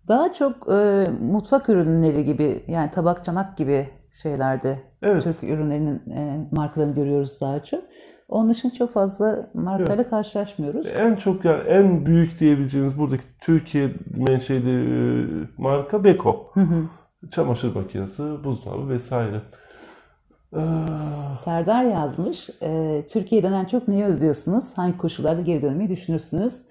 Daha çok e, mutfak ürünleri gibi yani tabak çanak gibi şeylerde Evet. Türk ürünlerinin e, markalarını görüyoruz daha çok. Onun dışında çok fazla markayla karşılaşmıyoruz. En çok yani en büyük diyebileceğimiz buradaki Türkiye menşeli e, marka Beko. Çamaşır makinesi, buzdolabı vesaire. Ee, Serdar yazmış. e, Türkiye'den en çok neyi özlüyorsunuz? Hangi koşullarda geri dönmeyi düşünürsünüz?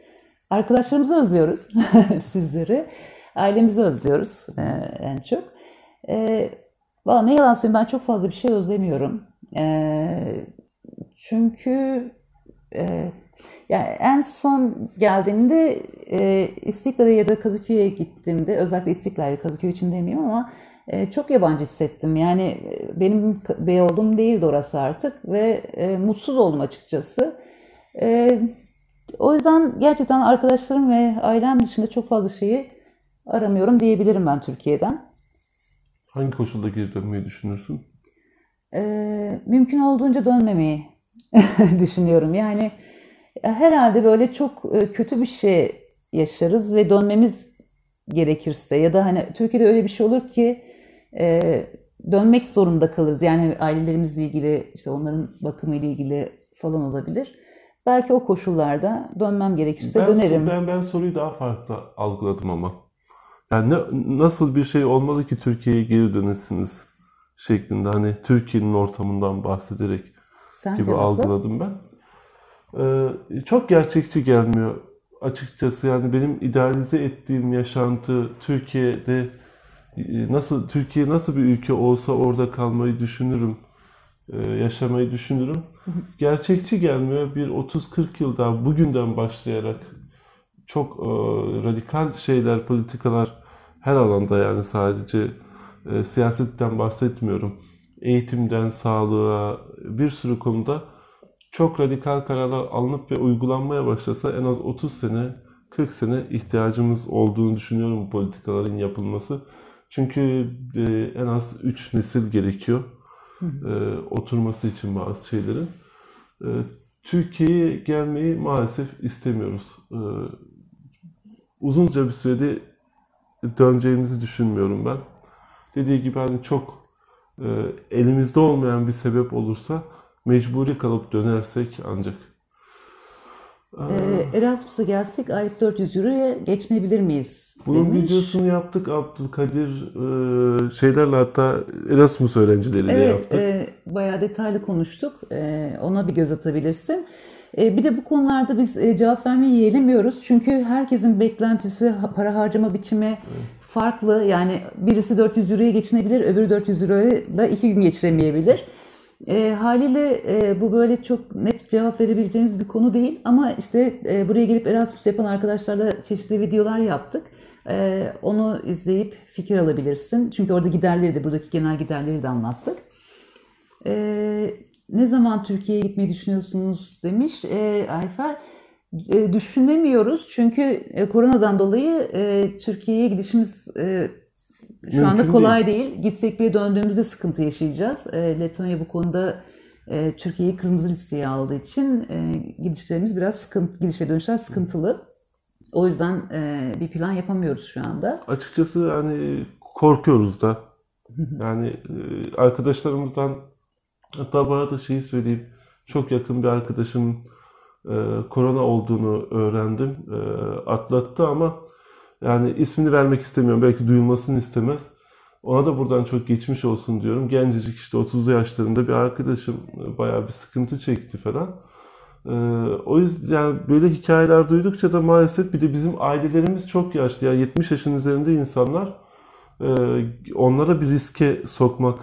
Arkadaşlarımızı özlüyoruz. <laughs> Sizleri. Ailemizi özlüyoruz e, en çok. E, valla ne yalan söyleyeyim ben çok fazla bir şey özlemiyorum. E, çünkü e, yani en son geldiğimde e, İstiklal'e ya da Kadıköy'e gittiğimde özellikle İstiklal ya da Kadıköy için demeyeyim ama e, çok yabancı hissettim. Yani e, benim Beyoğlu'm değildi orası artık ve e, mutsuz oldum açıkçası. E, o yüzden gerçekten arkadaşlarım ve ailem dışında çok fazla şeyi aramıyorum diyebilirim ben Türkiye'den. Hangi koşulda geri dönmeyi düşünürsün? Ee, mümkün olduğunca dönmemeyi <laughs> düşünüyorum. Yani herhalde böyle çok e, kötü bir şey yaşarız ve dönmemiz gerekirse ya da hani Türkiye'de öyle bir şey olur ki e, dönmek zorunda kalırız. Yani ailelerimizle ilgili işte onların bakımıyla ilgili falan olabilir. Belki o koşullarda dönmem gerekirse Ben, dönerim. ben, ben soruyu daha farklı algıladım ama. Yani ne, nasıl bir şey olmalı ki Türkiye'ye geri dönesiniz şeklinde hani Türkiye'nin ortamından bahsederek Sen gibi cevapla. algıladım ben. Ee, çok gerçekçi gelmiyor açıkçası. Yani benim idealize ettiğim yaşantı Türkiye'de e, nasıl Türkiye nasıl bir ülke olsa orada kalmayı düşünürüm. e, yaşamayı düşünürüm. Gerçekçi gelmiyor. Bir 30-40 yıl daha bugünden başlayarak çok e, radikal şeyler, politikalar her alanda yani sadece e, siyasetten bahsetmiyorum. Eğitimden sağlığa bir sürü konuda çok radikal kararlar alınıp ve uygulanmaya başlasa en az 30 sene, 40 sene ihtiyacımız olduğunu düşünüyorum bu politikaların yapılması. Çünkü e, en az 3 nesil gerekiyor e, oturması için bazı şeylerin. E, Türkiye'ye gelmeyi maalesef istemiyoruz. E, uzunca bir sürede döneceğimizi düşünmüyorum ben. Dediği gibi hani çok e, elimizde olmayan bir sebep olursa mecburi kalıp dönersek ancak. Ee, Erasmus'a gelsek aylık 400 euroya geçinebilir miyiz? Bunun demiş. videosunu yaptık Abdülkadir e, şeylerle hatta Erasmus öğrencileriyle Evet, yaptık. e, bayağı detaylı konuştuk. E, ona bir göz atabilirsin. E, bir de bu konularda biz e, cevap vermeyi yeğlemiyoruz. Çünkü herkesin beklentisi, para harcama biçimi farklı. Yani birisi 400 euroya geçinebilir, öbürü 400 euroyla iki gün geçiremeyebilir. E, haliyle bu böyle çok net cevap verebileceğiniz bir konu değil. Ama işte e, buraya gelip Erasmus yapan arkadaşlarla çeşitli videolar yaptık. E, onu izleyip fikir alabilirsin. Çünkü orada giderleri de, buradaki genel giderleri de anlattık. Ee, ne zaman Türkiye'ye gitmeyi düşünüyorsunuz demiş ee, Ayfer. Ee, düşünemiyoruz çünkü e, koronadan dolayı e, Türkiye'ye gidişimiz e, şu Mümkün anda kolay değil. Gitsek bile döndüğümüzde sıkıntı yaşayacağız. E, Letonya bu konuda e, Türkiye'yi kırmızı listeye aldığı için e, gidişlerimiz biraz sıkıntı, gidiş ve dönüşler sıkıntılı. O yüzden e, bir plan yapamıyoruz şu anda. Açıkçası hani korkuyoruz da. Yani e, arkadaşlarımızdan hatta bu arada şeyi söyleyeyim. Çok yakın bir arkadaşım e, korona olduğunu öğrendim. E, atlattı ama yani ismini vermek istemiyorum. Belki duyulmasını istemez. Ona da buradan çok geçmiş olsun diyorum. Gencecik işte 30'lu yaşlarında bir arkadaşım e, bayağı bir sıkıntı çekti falan. Ee, o yüzden yani böyle hikayeler duydukça da maalesef bir de bizim ailelerimiz çok yaşlı. Yani 70 yaşın üzerinde insanlar. Ee, onlara bir riske sokmak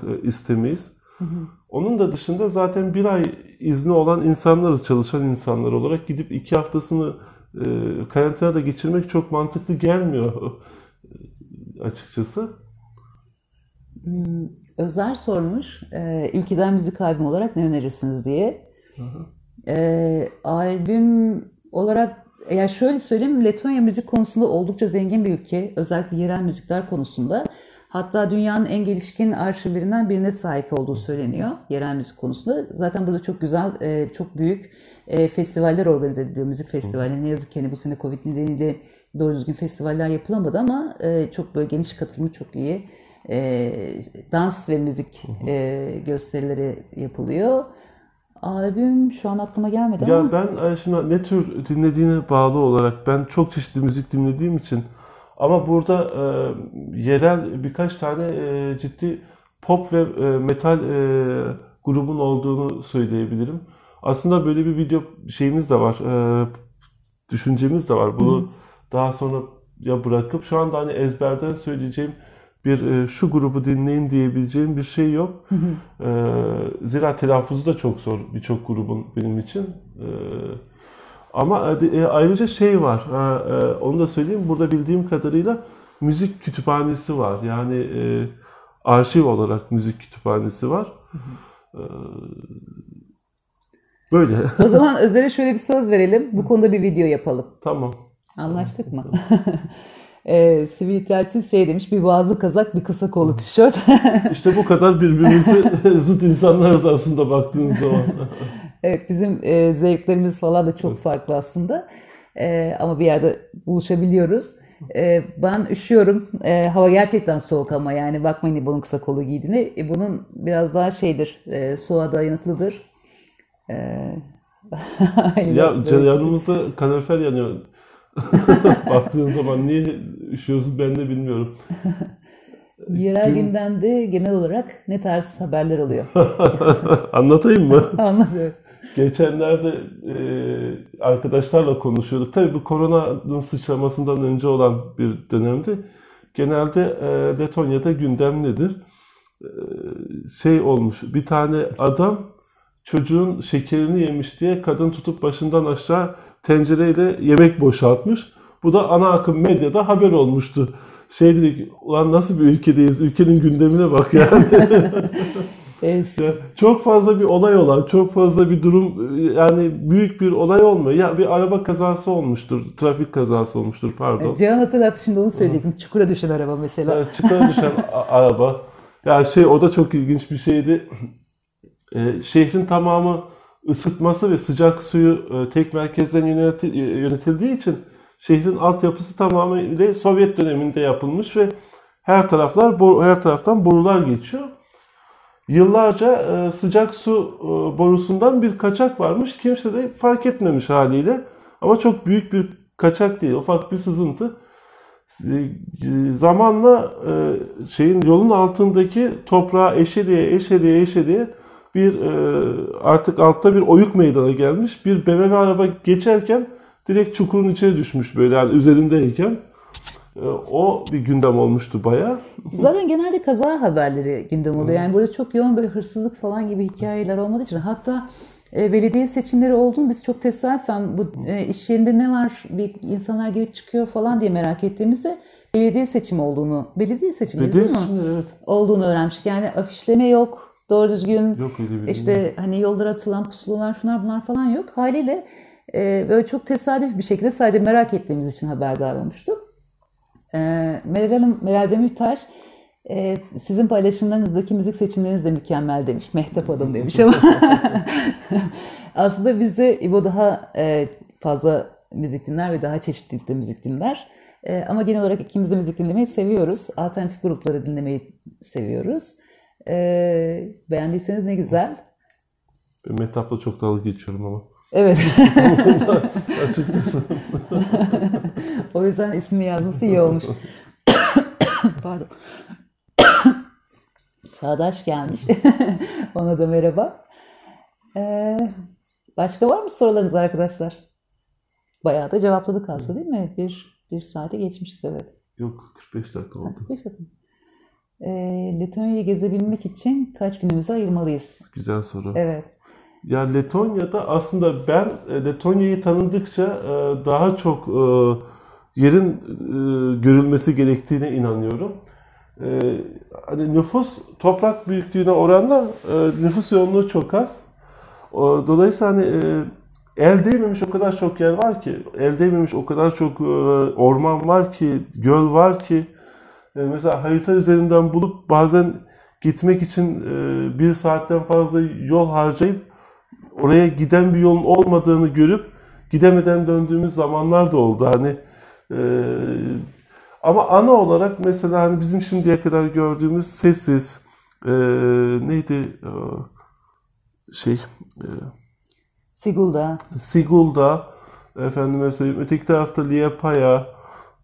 Onun da dışında zaten bir ay izni olan insanlarız, çalışan insanlar olarak gidip iki haftasını e, karantinada geçirmek çok mantıklı gelmiyor <laughs> açıkçası. Hmm, Özer sormuş, e, ülkeden müzik albüm olarak ne önerirsiniz diye. E, albüm olarak, ya şöyle söyleyeyim, Letonya müzik konusunda oldukça zengin bir ülke. Özellikle yerel müzikler konusunda. Hatta dünyanın en gelişkin arşivlerinden birine sahip olduğu söyleniyor yerel müzik konusunda. Zaten burada çok güzel, e, çok büyük e, festivaller organize ediliyor, müzik festivali. Ne yazık ki hani bu sene Covid nedeniyle doğru düzgün festivaller yapılamadı ama e, çok böyle geniş katılımı çok iyi. Dans ve müzik gösterileri yapılıyor. Albüm şu an aklıma gelmedi ama Ya ben e, şimdi ne tür dinlediğine bağlı olarak ben çok çeşitli müzik dinlediğim için ama burada e, yerel birkaç tane e, ciddi pop ve e, metal e, grubun olduğunu söyleyebilirim. Aslında böyle bir video şeyimiz de var. e, düşüncemiz de var. Bunu daha sonra ya bırakıp şu anda hani ezberden söyleyeceğim bir e, şu grubu dinleyin diyebileceğim bir şey yok. E, zira telaffuzu da çok zor birçok grubun benim için. E, ama e, ayrıca şey var. e, onu da söyleyeyim. Burada bildiğim kadarıyla müzik kütüphanesi var. Yani e, arşiv olarak müzik kütüphanesi var. E, böyle. o <laughs> zaman Özer'e şöyle bir söz verelim. Bu konuda bir video yapalım. Tamam. Anlaştık mı? <laughs> e, sivil telsiz şey demiş, bir boğazlı kazak, bir kısa kollu tişört. İşte bu kadar birbirimize <laughs> zıt insanlarız aslında baktığınız zaman. Evet bizim e, zevklerimiz falan da çok farklı aslında. E, ama bir yerde buluşabiliyoruz. E, ben üşüyorum. E, hava gerçekten soğuk ama yani bakmayın bunun kısa kolu giydiğine. E, bunun biraz daha şeydir, e, soğuğa dayanıklıdır. E, <laughs> Ya yanımızda kalorifer yanıyor. <laughs> Baktığın zaman niye üşüyorsun ben de bilmiyorum. <laughs> Yerel Gün- gündemde genel olarak ne tarz haberler oluyor? Anlatayım mı? Anladım. Geçenlerde e, arkadaşlarla konuşuyorduk. Tabii bu koronanın sıçramasından önce olan bir dönemdi. Genelde e, Letonya'da gündem nedir? E, şey olmuş, bir tane adam çocuğun şekerini yemiş diye kadın tutup başından aşağı tencereyle yemek boşaltmış. Bu da ana akım medyada haber olmuştu. Şey dedik, ulan nasıl bir ülkedeyiz? Ülkenin gündemine bak yani. <laughs> E, Ya çok fazla bir olay olan, çok fazla bir durum yani büyük bir olay olmuyor. Ya bir araba kazası olmuştur, trafik kazası olmuştur pardon. Cihan hatırlattı şimdi onu söyleyecektim. Çukura düşen araba mesela. Yani çıkara düşen araba. Ya şey o da çok ilginç bir şeydi. Ee, şehrin tamamı ısıtması ve sıcak suyu e, tek merkezden yöneti- yönetildiği için şehrin altyapısı tamamıyla Sovyet döneminde yapılmış ve her taraflar her taraftan borular geçiyor. Yıllarca e, sıcak su e, borusundan bir kaçak varmış. Kimse de fark etmemiş haliyle. Ama çok büyük bir kaçak değil, ufak bir sızıntı. E, Zamanla şeyin yolun altındaki toprağa eşeliğe eşeliğe eşeliğe bir artık altta bir oyuk meydana gelmiş. Bir BMW araba geçerken direkt çukurun içine düşmüş böyle yani üzerindeyken. E, O bir gündem olmuştu bayağı. Zaten genelde kaza haberleri gündem oluyor. Yani burada çok yoğun böyle hırsızlık falan gibi hikayeler olmadığı için hatta e, belediye seçimleri oldu mu biz çok tesadüfen bu e, iş yerinde ne var bir insanlar girip çıkıyor falan diye merak ettiğimizde belediye seçimi olduğunu, belediye seçimi Belediye değil mi? seçimleri, evet. Olduğunu öğrenmiştik. Yani afişleme yok, doğru düzgün Yok işte hani yollara atılan pusulalar şunlar bunlar falan yok. Haliyle e, böyle çok tesadüf bir şekilde sadece merak ettiğimiz için haberdar olmuştuk. E, Meral Hanım, Meral Demirtaş e, sizin paylaşımlarınızdaki müzik seçimleriniz de mükemmel demiş. Mehtap Hanım demiş ama <laughs> aslında bizde İbo daha e, fazla müzik dinler ve daha çeşitlilikte müzik dinler. E, ama genel olarak ikimiz de müzik dinlemeyi seviyoruz. Alternatif grupları dinlemeyi seviyoruz. E, beğendiyseniz ne güzel. Ben Mehtap'la çok dalga geçiyorum ama. Evet. <laughs> Açıkçası. <laughs> o yüzden ismini yazması iyi olmuş. <laughs> Pardon. <coughs> Çağdaş gelmiş. <laughs> Ona da merhaba. Ee, başka var mı sorularınız arkadaşlar? Bayağı da cevapladık aslında değil mi? Bir, bir saate geçmişiz evet. Yok 45 dakika oldu. 45 dakika. Ee, Letonya'yı gezebilmek için kaç günümüzü ayırmalıyız? Güzel soru. Evet. Ya Letonya'da aslında ben e, Letonya'yı tanıdıkça e, daha çok e, yerin e, görülmesi gerektiğine inanıyorum. E, Hani nüfus toprak büyüklüğüne oranla e, nüfus yoğunluğu çok az. O- Dolayısıyla hani e, el değmemiş o kadar çok yer var ki, el değmemiş o kadar çok e, orman var ki, göl var ki. E, Mesela harita üzerinden bulup bazen gitmek için e, bir saatten fazla yol harcayıp oraya giden bir yolun olmadığını görüp gidemeden döndüğümüz zamanlar da oldu. Hani e, ama ana olarak mesela hani bizim şimdiye kadar gördüğümüz sessiz e, neydi e, şey e, Sigulda, Sigulda efendime söyleyeyim öteki tarafta Liepaya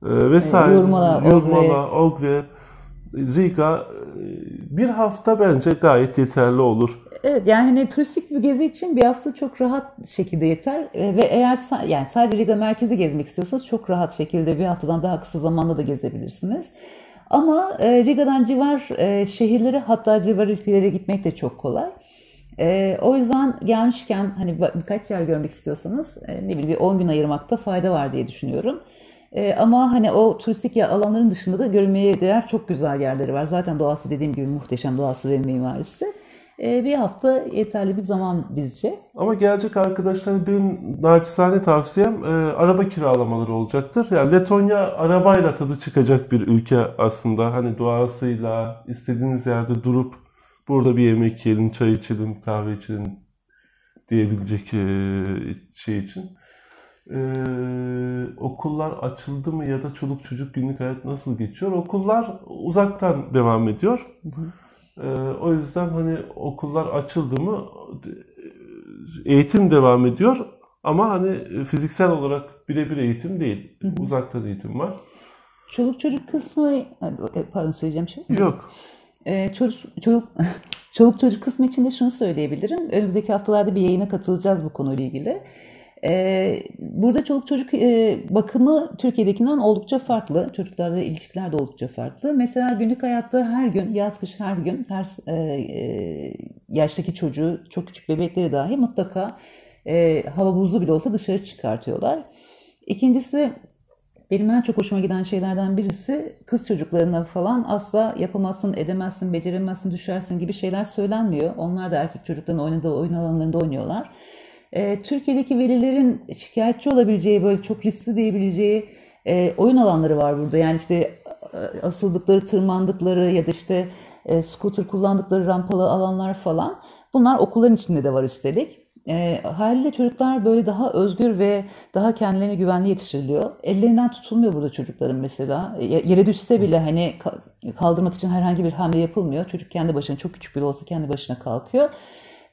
e, vesaire. Yurmala, Yurmala, Ogre, Riga bir hafta bence gayet yeterli olur. Evet yani hani turistik bir gezi için bir hafta çok rahat şekilde yeter E, ve eğer yani sadece Riga merkezi gezmek istiyorsanız çok rahat şekilde bir haftadan daha kısa zamanda da gezebilirsiniz. Ama e, Riga'dan civar e, şehirlere hatta civar ülkelere gitmek de çok kolay. E, o yüzden gelmişken hani birkaç yer görmek istiyorsanız e, ne bileyim bir 10 gün ayırmakta fayda var diye düşünüyorum. E, ama hani o turistik ya alanların dışında da görülmeye değer çok güzel yerleri var. Zaten doğası dediğim gibi muhteşem doğası ve mimarisi. E, bir hafta yeterli bir zaman bizce. Ama gelecek arkadaşlar benim naçizane tavsiyem e, araba kiralamaları olacaktır. Yani Letonya arabayla tadı çıkacak bir ülke aslında. Hani doğasıyla istediğiniz yerde durup burada bir yemek yiyelim, çay içelim, kahve içelim diyebilecek e, şey için. E, okullar açıldı mı ya da çoluk çocuk günlük hayat nasıl geçiyor? Okullar uzaktan devam ediyor. E, o yüzden hani okullar açıldı mı eğitim devam ediyor ama hani fiziksel olarak birebir eğitim değil. Uzaktan eğitim var. Çoluk çocuk kısmı, e, pardon söyleyeceğim şey. mi? Yok. Ee, çocuk, çocuk, <laughs> çoluk çocuk kısmı için de şunu söyleyebilirim. Önümüzdeki haftalarda bir yayına katılacağız bu konuyla ilgili. Ee, burada çoluk çocuk e, bakımı Türkiye'dekinden oldukça farklı. Çocuklarla ilişkiler de oldukça farklı. Mesela günlük hayatta her gün, yaz kış her gün her e, e, yaştaki çocuğu, çok küçük bebekleri dahi mutlaka hava buzlu bile olsa dışarı çıkartıyorlar. İkincisi benim en çok hoşuma giden şeylerden birisi kız çocuklarına falan asla yapamazsın, edemezsin, beceremezsin, düşersin gibi şeyler söylenmiyor. Onlar da erkek çocukların oynadığı oyun alanlarında oynuyorlar. Ee, Türkiye'deki velilerin şikayetçi olabileceği, böyle çok riskli diyebileceği e, oyun alanları var burada. Yani işte e, asıldıkları, tırmandıkları ya da işte e, scooter kullandıkları rampalı alanlar falan. Bunlar okulların içinde de var üstelik. E, haliyle çocuklar böyle daha özgür ve daha kendilerine güvenli yetiştiriliyor. Ellerinden tutulmuyor burada çocukların mesela. Yere düşse bile hani kaldırmak için herhangi bir hamle yapılmıyor. Çocuk kendi başına çok küçük bile olsa kendi başına kalkıyor.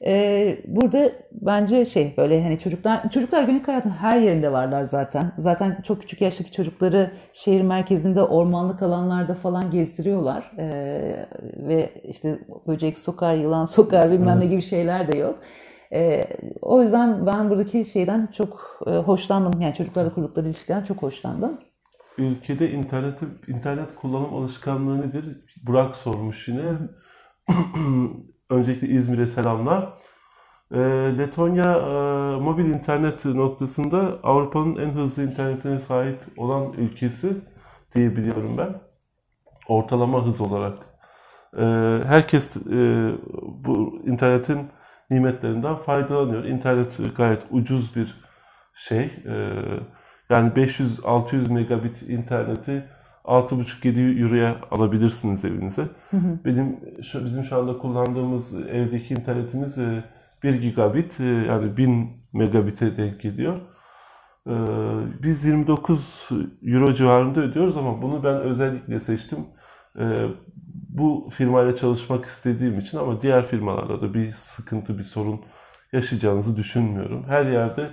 Ee, burada bence şey böyle hani çocuklar çocuklar günlük hayatın her yerinde varlar zaten. Zaten çok küçük yaştaki çocukları şehir merkezinde ormanlık alanlarda falan gezdiriyorlar. Ee, ve işte böcek sokar, yılan sokar bilmem ne gibi şeyler de yok. Ee, o yüzden ben buradaki şeyden çok e, hoşlandım. Yani çocuklarla kurdukları ilişkiden çok hoşlandım. Ülkede interneti, internet kullanım alışkanlığı nedir? Burak sormuş yine. <clears throat> Öncelikle İzmir'e selamlar. E, Letonya e, mobil internet noktasında Avrupa'nın en hızlı internetine sahip olan ülkesi diyebiliyorum ben. Ortalama hız olarak. E, herkes e, bu internetin nimetlerinden faydalanıyor. İnternet gayet ucuz bir şey. E, yani 500-600 megabit interneti 6,5-7 euroya alabilirsiniz evinize. Hı hı. Benim şu, bizim şu anda kullandığımız evdeki internetimiz 1 e, gigabit e, yani 1000 megabit'e denk geliyor. E, biz 29 euro civarında ödüyoruz ama bunu ben özellikle seçtim. Bu firmayla çalışmak istediğim için ama diğer firmalarda da bir sıkıntı, bir sorun yaşayacağınızı düşünmüyorum. Her yerde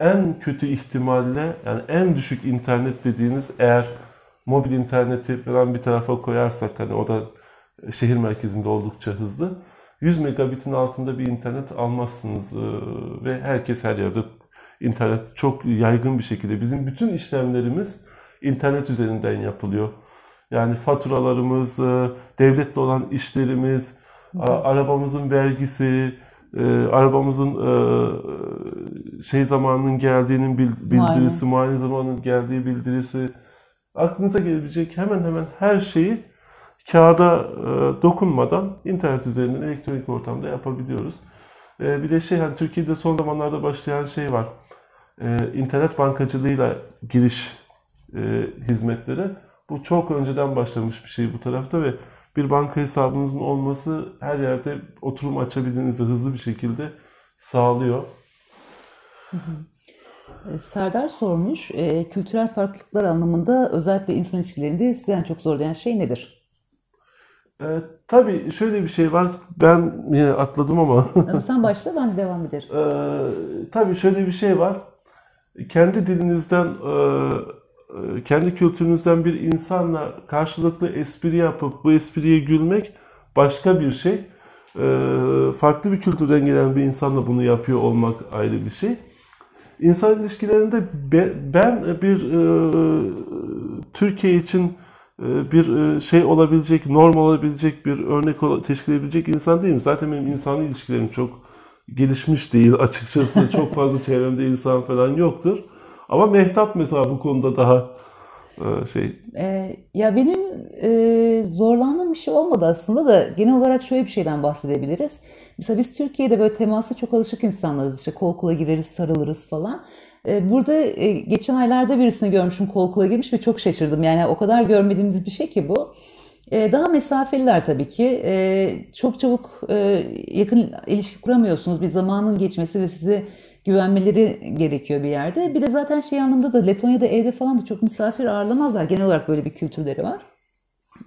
en kötü ihtimalle yani en düşük internet dediğiniz eğer mobil interneti falan bir tarafa koyarsak hani o da şehir merkezinde oldukça hızlı. 100 megabitin altında bir internet almazsınız ee, ve herkes her yerde internet çok yaygın bir şekilde. Bizim bütün işlemlerimiz internet üzerinden yapılıyor. Yani faturalarımız, e, devletle olan işlerimiz, arabamızın vergisi, e, arabamızın e, şey zamanının geldiğinin bildirisi, muayene zamanının geldiği bildirisi, aklınıza gelebilecek hemen hemen her şeyi kağıda e, dokunmadan internet üzerinden elektronik ortamda yapabiliyoruz. E, bir de şey hani Türkiye'de son zamanlarda başlayan şey var. E, internet bankacılığıyla giriş e, hizmetleri. Bu çok önceden başlamış bir şey bu tarafta ve bir banka hesabınızın olması her yerde oturum açabildiğinizi hızlı bir şekilde sağlıyor. E, Serdar sormuş, e, kültürel farklılıklar anlamında özellikle insan ilişkilerinde sizi en çok zorlayan şey nedir? E, tabii şöyle bir şey var, ben yine atladım ama. <laughs> Sen başla, ben de devam ederim. E, tabii şöyle bir şey var, kendi dilinizden, e, e, kendi kültürünüzden bir insanla karşılıklı espri yapıp bu espriye gülmek başka bir şey. E, farklı bir kültürden gelen bir insanla bunu yapıyor olmak ayrı bir şey. İnsan ilişkilerinde ben bir e, Türkiye için e, bir e, şey olabilecek, normal olabilecek bir örnek teşkil edebilecek insan değilim. Zaten benim insani ilişkilerim çok gelişmiş değil açıkçası. çok fazla <laughs> çevremde insan falan yoktur. Ama Mehtap mesela bu konuda daha şey. E, ya benim e, zorlandığım bir şey olmadı aslında da genel olarak şöyle bir şeyden bahsedebiliriz. Mesela biz Türkiye'de böyle temasa çok alışık insanlarız. İşte kol kola gireriz, sarılırız falan. E, burada e, geçen aylarda birisini görmüşüm kol kola girmiş ve çok şaşırdım. Yani o kadar görmediğimiz bir şey ki bu. E, daha mesafeliler tabii ki. E, çok çabuk e, yakın ilişki kuramıyorsunuz. Bir zamanın geçmesi ve sizi güvenmeleri gerekiyor bir yerde. Bir de zaten şey anlamda da Letonya'da evde falan da çok misafir ağırlamazlar. Genel olarak böyle bir kültürleri var.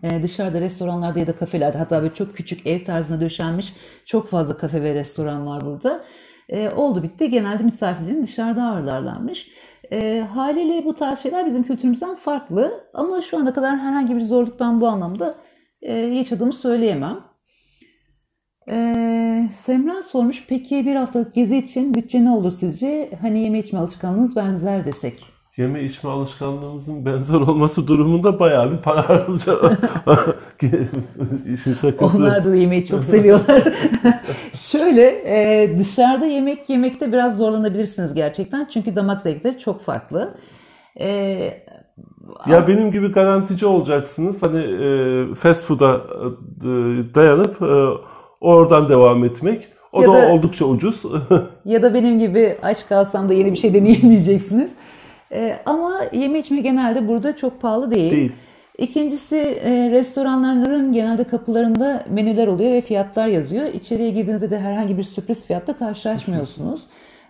Ee, dışarıda restoranlarda ya da kafelerde hatta böyle çok küçük ev tarzına döşenmiş çok fazla kafe ve restoran var burada. Ee, oldu bitti genelde misafirlerin dışarıda ağırlarlarmış. E, haliyle bu tarz şeyler bizim kültürümüzden farklı ama şu ana kadar herhangi bir zorluk ben bu anlamda e, yaşadığımı söyleyemem. Ee, Semra sormuş, peki bir haftalık gezi için bütçe ne olur sizce? Hani yeme içme alışkanlığınız benzer desek. Yeme içme alışkanlığımızın benzer olması durumunda bayağı bir para. <laughs> İşin şakası. Onlar da yemeği çok seviyorlar. <laughs> Şöyle e, dışarıda yemek yemekte biraz zorlanabilirsiniz gerçekten. Çünkü damak zevkleri çok farklı. E, ya benim gibi garantici olacaksınız. Hani e, fast food'a e, dayanıp e, oradan devam etmek. O ya da, da oldukça ucuz. <laughs> ya da benim gibi aç kalsam da yeni bir şey deneyeyim <laughs> diyeceksiniz. Ee, ama yeme içme genelde burada çok pahalı değil. Değil. İkincisi e, restoranların genelde kapılarında menüler oluyor ve fiyatlar yazıyor. İçeriye girdiğinizde de herhangi bir sürpriz fiyatla karşılaşmıyorsunuz.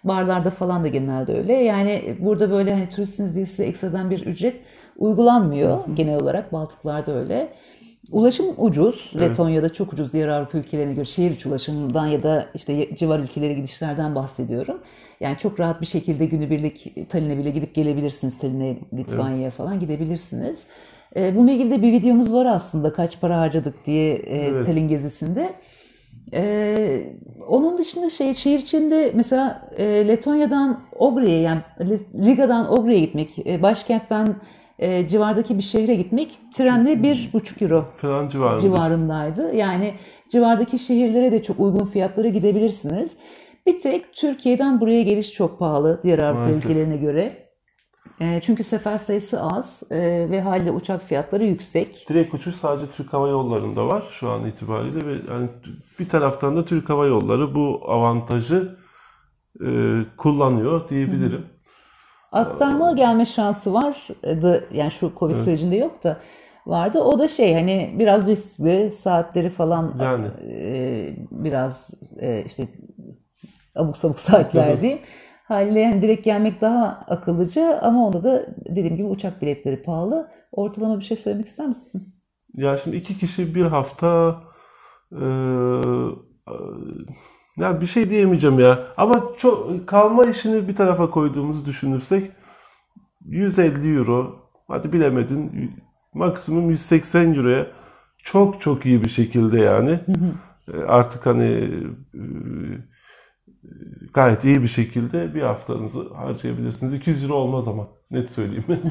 Barlarda falan da genelde öyle. Yani burada böyle hani turistsiniz diye size ekstradan bir ücret uygulanmıyor genel olarak. Baltıklarda öyle. Ulaşım ucuz. Letonya'da çok ucuz diğer Avrupa ülkelerine göre. Şehir içi ulaşımdan ya da işte civar ülkelere gidişlerden bahsediyorum. Yani çok rahat bir şekilde günübirlik Tallinn'e bile gidip gelebilirsiniz. Tallinn'e, Litvanya'ya falan gidebilirsiniz. Ee, bununla ilgili de bir videomuz var aslında kaç para harcadık diye e, Evet. Tallinn gezisinde. Ee, onun dışında şey, şehir içinde mesela e, Letonya'dan Ogri'ye yani Riga'dan Ogri'ye gitmek, e, başkentten e, civardaki bir şehre gitmek trenle bir buçuk euro Falan civarında. civarındaydı. Yani civardaki şehirlere de çok uygun fiyatlara gidebilirsiniz. Bir tek Türkiye'den buraya geliş çok pahalı diğer Avrupa ülkelerine göre. E, çünkü sefer sayısı az e, ve haliyle uçak fiyatları yüksek. Direkt uçuş sadece Türk Hava Yolları'nda var şu an itibariyle ve yani bir taraftan da Türk Hava Yolları bu avantajı e, kullanıyor diyebilirim. Aktarmalı gelme şansı vardı. Yani şu Covid sürecinde yok da vardı. O da şey hani biraz riskli saatleri falan Yani. e, biraz e, işte abuk sabuk saatler diyeyim. Haliyle yani direkt gelmek daha akıllıca ama onda da dediğim gibi uçak biletleri pahalı. Ortalama bir şey söylemek ister misin? Ya şimdi iki kişi bir hafta e, ya bir şey diyemeyeceğim ya. Ama çok kalma işini bir tarafa koyduğumuzu düşünürsek 150 euro hadi bilemedin maksimum 180 euroya çok çok iyi bir şekilde yani E, artık hani e, gayet iyi bir şekilde bir haftanızı harcayabilirsiniz. 200 euro olmaz ama net söyleyeyim. <laughs>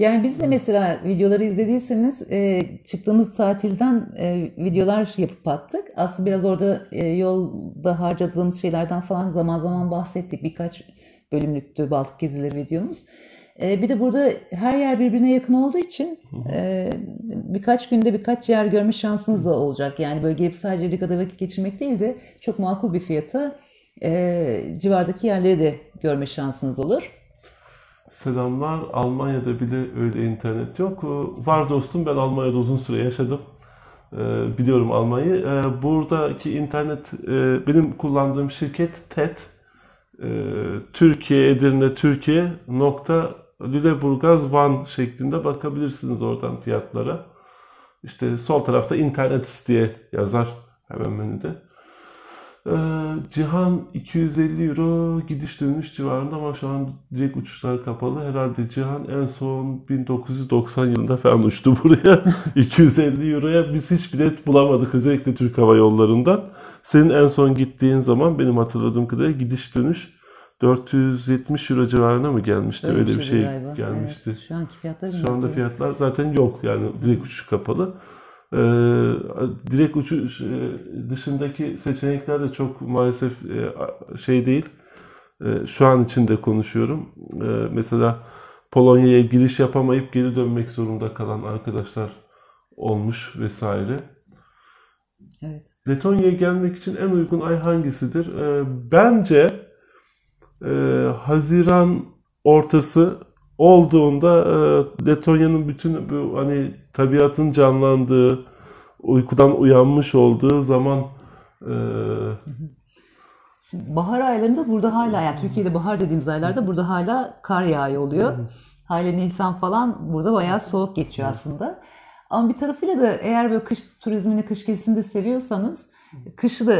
Yani biz de mesela videoları izlediyseniz e, çıktığımız tatilden e, videolar yapıp attık. Aslında biraz orada e, yolda harcadığımız şeylerden falan zaman zaman bahsettik. Birkaç bölümlüktü Baltık gezileri videomuz. E, bir de burada her yer birbirine yakın olduğu için e, birkaç günde birkaç yer görme şansınız da olacak. Yani böyle gelip sadece Riga'da vakit geçirmek değil de çok makul bir fiyata e, civardaki yerleri de görme şansınız olur. Selamlar. Almanya'da bile öyle internet yok. Ee, Var dostum ben Almanya'da uzun süre yaşadım. Ee, Biliyorum Almanya'yı. Ee, Buradaki internet e, benim kullandığım şirket. Ee, Türkiye, Edirne, Türkiye nokta Lüleburgaz, Van şeklinde bakabilirsiniz oradan fiyatlara. İşte sol tarafta internet diye yazar hemen menüde. Ee, Cihan 250 euro gidiş dönüş civarında ama şu an direkt uçuşlar kapalı. Herhalde Cihan en son 1990 yılında falan uçtu <laughs> buraya. 250 euroya biz hiç bilet bulamadık özellikle Türk Hava Yolları'ndan. Senin en son gittiğin zaman benim hatırladığım kadarıyla gidiş dönüş 470 euro civarına mı gelmişti? Öyle, bir şeydi şey galiba. gelmişti. Evet, şu anki fiyatlar Şu anda fiyatlar zaten yok yani direkt uçuş kapalı. Ee, direkt uçuş e, dışındaki seçenekler de çok maalesef e, şey değil. E, şu an için de konuşuyorum. E, mesela Polonya'ya giriş yapamayıp geri dönmek zorunda kalan arkadaşlar olmuş vesaire. Evet. Letonya'ya gelmek için en uygun ay hangisidir? Ee, bence e, Haziran ortası olduğunda e, Letonya'nın bütün bu hani tabiatın canlandığı, uykudan uyanmış olduğu zaman e, Şimdi bahar aylarında burada hala yani Türkiye'de bahar dediğimiz aylarda burada hala kar yağıyor oluyor. Hala Nisan falan burada bayağı soğuk geçiyor aslında. Ama bir tarafıyla da eğer böyle kış turizmini, kış gezisini de seviyorsanız kışı da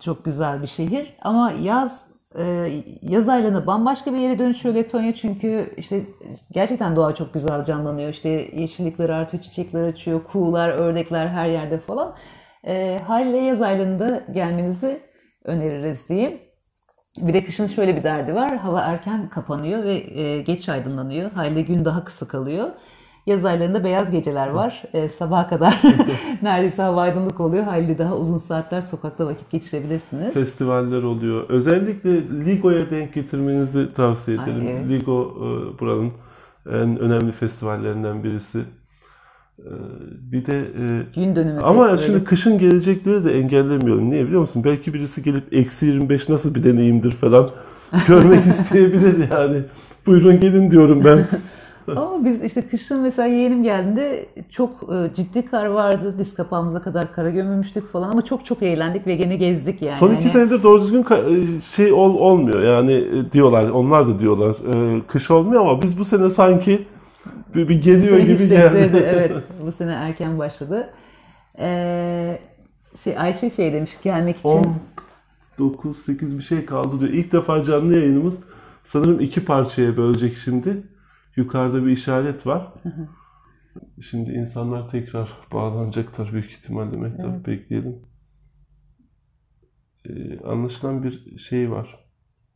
çok güzel bir şehir. Ama yaz yaz aylarında bambaşka bir yere dönüşüyor Letonya çünkü işte gerçekten doğa çok güzel canlanıyor. İşte yeşillikler artıyor, çiçekler açıyor, kuğular, ördekler her yerde falan. E, haliyle yaz aylarında gelmenizi öneririz diyeyim. Bir de kışın şöyle bir derdi var. Hava erken kapanıyor ve e, geç aydınlanıyor. Haliyle gün daha kısa kalıyor. Yaz aylarında beyaz geceler var. E, sabaha kadar <laughs> neredeyse hava aydınlık oluyor. Haliyle daha uzun saatler sokakta vakit geçirebilirsiniz. festivaller oluyor. Özellikle Ligo'ya denk getirmenizi tavsiye Ay, ederim. evet. Ligo e, buranın en önemli festivallerinden birisi. E, Bir de e, Gün dönümü Ama festivali. şimdi kışın gelecekleri de engellemiyorum. Niye biliyor musun? Belki birisi gelip eksi 25 nasıl bir deneyimdir falan <laughs> görmek isteyebilir yani. Buyurun gelin diyorum ben. <laughs> <laughs> Ama biz işte kışın mesela yeğenim geldiğinde çok e, ciddi kar vardı. Diz kapağımıza kadar kara gömülmüştük falan ama çok çok eğlendik ve gene gezdik yani. Son iki Hani- senedir doğru düzgün ka- şey ol, olmuyor. Yani e, diyorlar, onlar da diyorlar e, kış olmuyor ama biz bu sene sanki bir, bir geliyor gibi geldi. <laughs> evet. Bu sene erken başladı. Ee, şey Ayşe şey demiş gelmek için 9, 8 bir şey kaldı diyor. İlk defa canlı yayınımız sanırım iki parçaya bölecek şimdi. Yukarıda bir işaret var. Şimdi insanlar tekrar bağlanacaklar büyük ihtimalle Mehtap bekleyelim. Ee, anlaşılan bir şey var.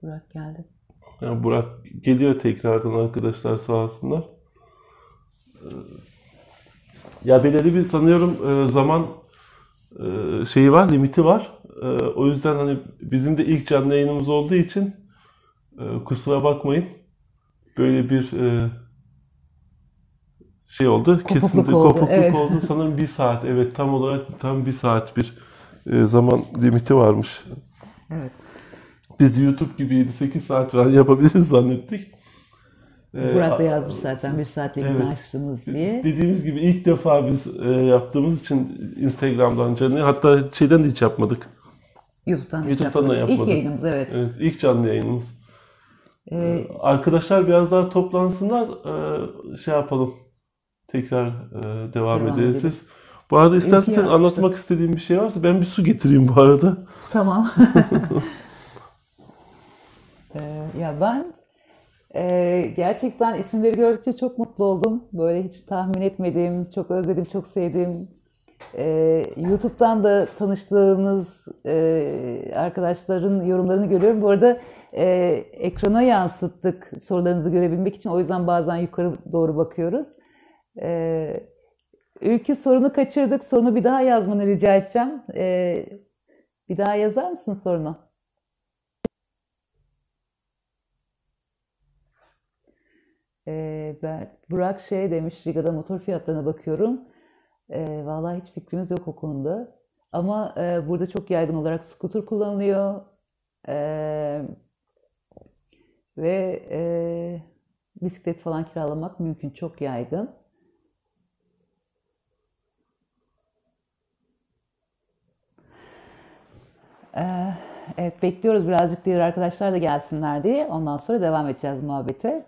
Burak geldi. Yani Burak geliyor tekrardan arkadaşlar sağ olsunlar. Ee, Ya belirli bir sanıyorum e, zaman e, şeyi var, limiti var. E, O yüzden hani bizim de ilk canlı yayınımız olduğu için kusura bakmayın. Böyle bir e, şey oldu. Kopukluk Kesinlikle oldu, kopukluk evet. oldu. <laughs> Sanırım bir saat. Evet tam olarak tam bir saat bir e, zaman limiti varmış. Evet. Biz YouTube gibi 7-8 saat falan <laughs> yapabiliriz zannettik. Ee, Burak da yazmış zaten bir saatle Evet. açtınız diye. Dediğimiz gibi ilk defa biz e, yaptığımız için Instagram'dan canlı hatta şeyden de hiç yapmadık. YouTube'dan hiç YouTube'dan da yapmadık. İlk yayınımız evet. Evet, ilk canlı yayınımız. Ee, Arkadaşlar biraz daha toplansınlar. e, şey yapalım. Tekrar e, devam, Devam ederiz. edelim. Bu arada istersen anlatmak istediğim bir şey varsa ben bir su getireyim bu arada. Tamam. <laughs> Ee, ya ben e, gerçekten isimleri gördükçe çok mutlu oldum. Böyle hiç tahmin etmediğim, çok özledim, çok sevdiğim. e, YouTube'dan da tanıştığımız e, arkadaşların yorumlarını görüyorum. Bu arada e, ekrana yansıttık sorularınızı görebilmek için. O yüzden bazen yukarı doğru bakıyoruz. E, Ülkü sorunu kaçırdık. Sorunu bir daha yazmanı rica edeceğim. E, bir daha yazar mısın sorunu? Ee, ben, Burak şey demiş, Riga'da motor fiyatlarına bakıyorum. Ee, vallahi hiç fikrimiz yok o konuda. Ama e, burada çok yaygın olarak scooter kullanılıyor. Ee, ve e, bisiklet falan kiralamak mümkün, çok yaygın. Ee, evet, bekliyoruz birazcık diğer arkadaşlar da gelsinler diye. Ondan sonra devam edeceğiz muhabbete.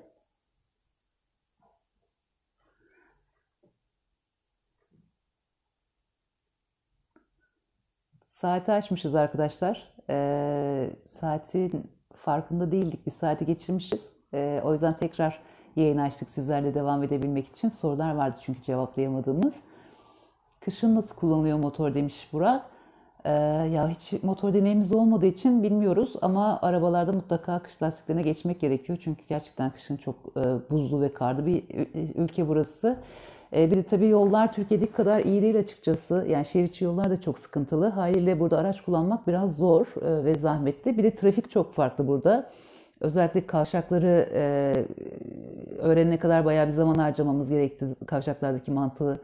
Saati açmışız arkadaşlar. Ee, saatin farkında değildik. Bir saati geçirmişiz. Ee, o yüzden tekrar yayın açtık sizlerle devam edebilmek için. Sorular vardı çünkü cevaplayamadığımız. Kışın nasıl kullanılıyor motor demiş Burak. Ee, ya hiç motor deneyimimiz olmadığı için bilmiyoruz ama arabalarda mutlaka kış lastiklerine geçmek gerekiyor. Çünkü gerçekten kışın çok e, buzlu ve karlı bir ü- ülke burası. E, bir de tabii yollar Türkiye'deki kadar iyi değil açıkçası. Yani şehir içi yollar da çok sıkıntılı. Haliyle burada araç kullanmak biraz zor e, ve zahmetli. Bir de trafik çok farklı burada. Özellikle kavşakları e, öğrenene kadar bayağı bir zaman harcamamız gerekti. Kavşaklardaki mantığı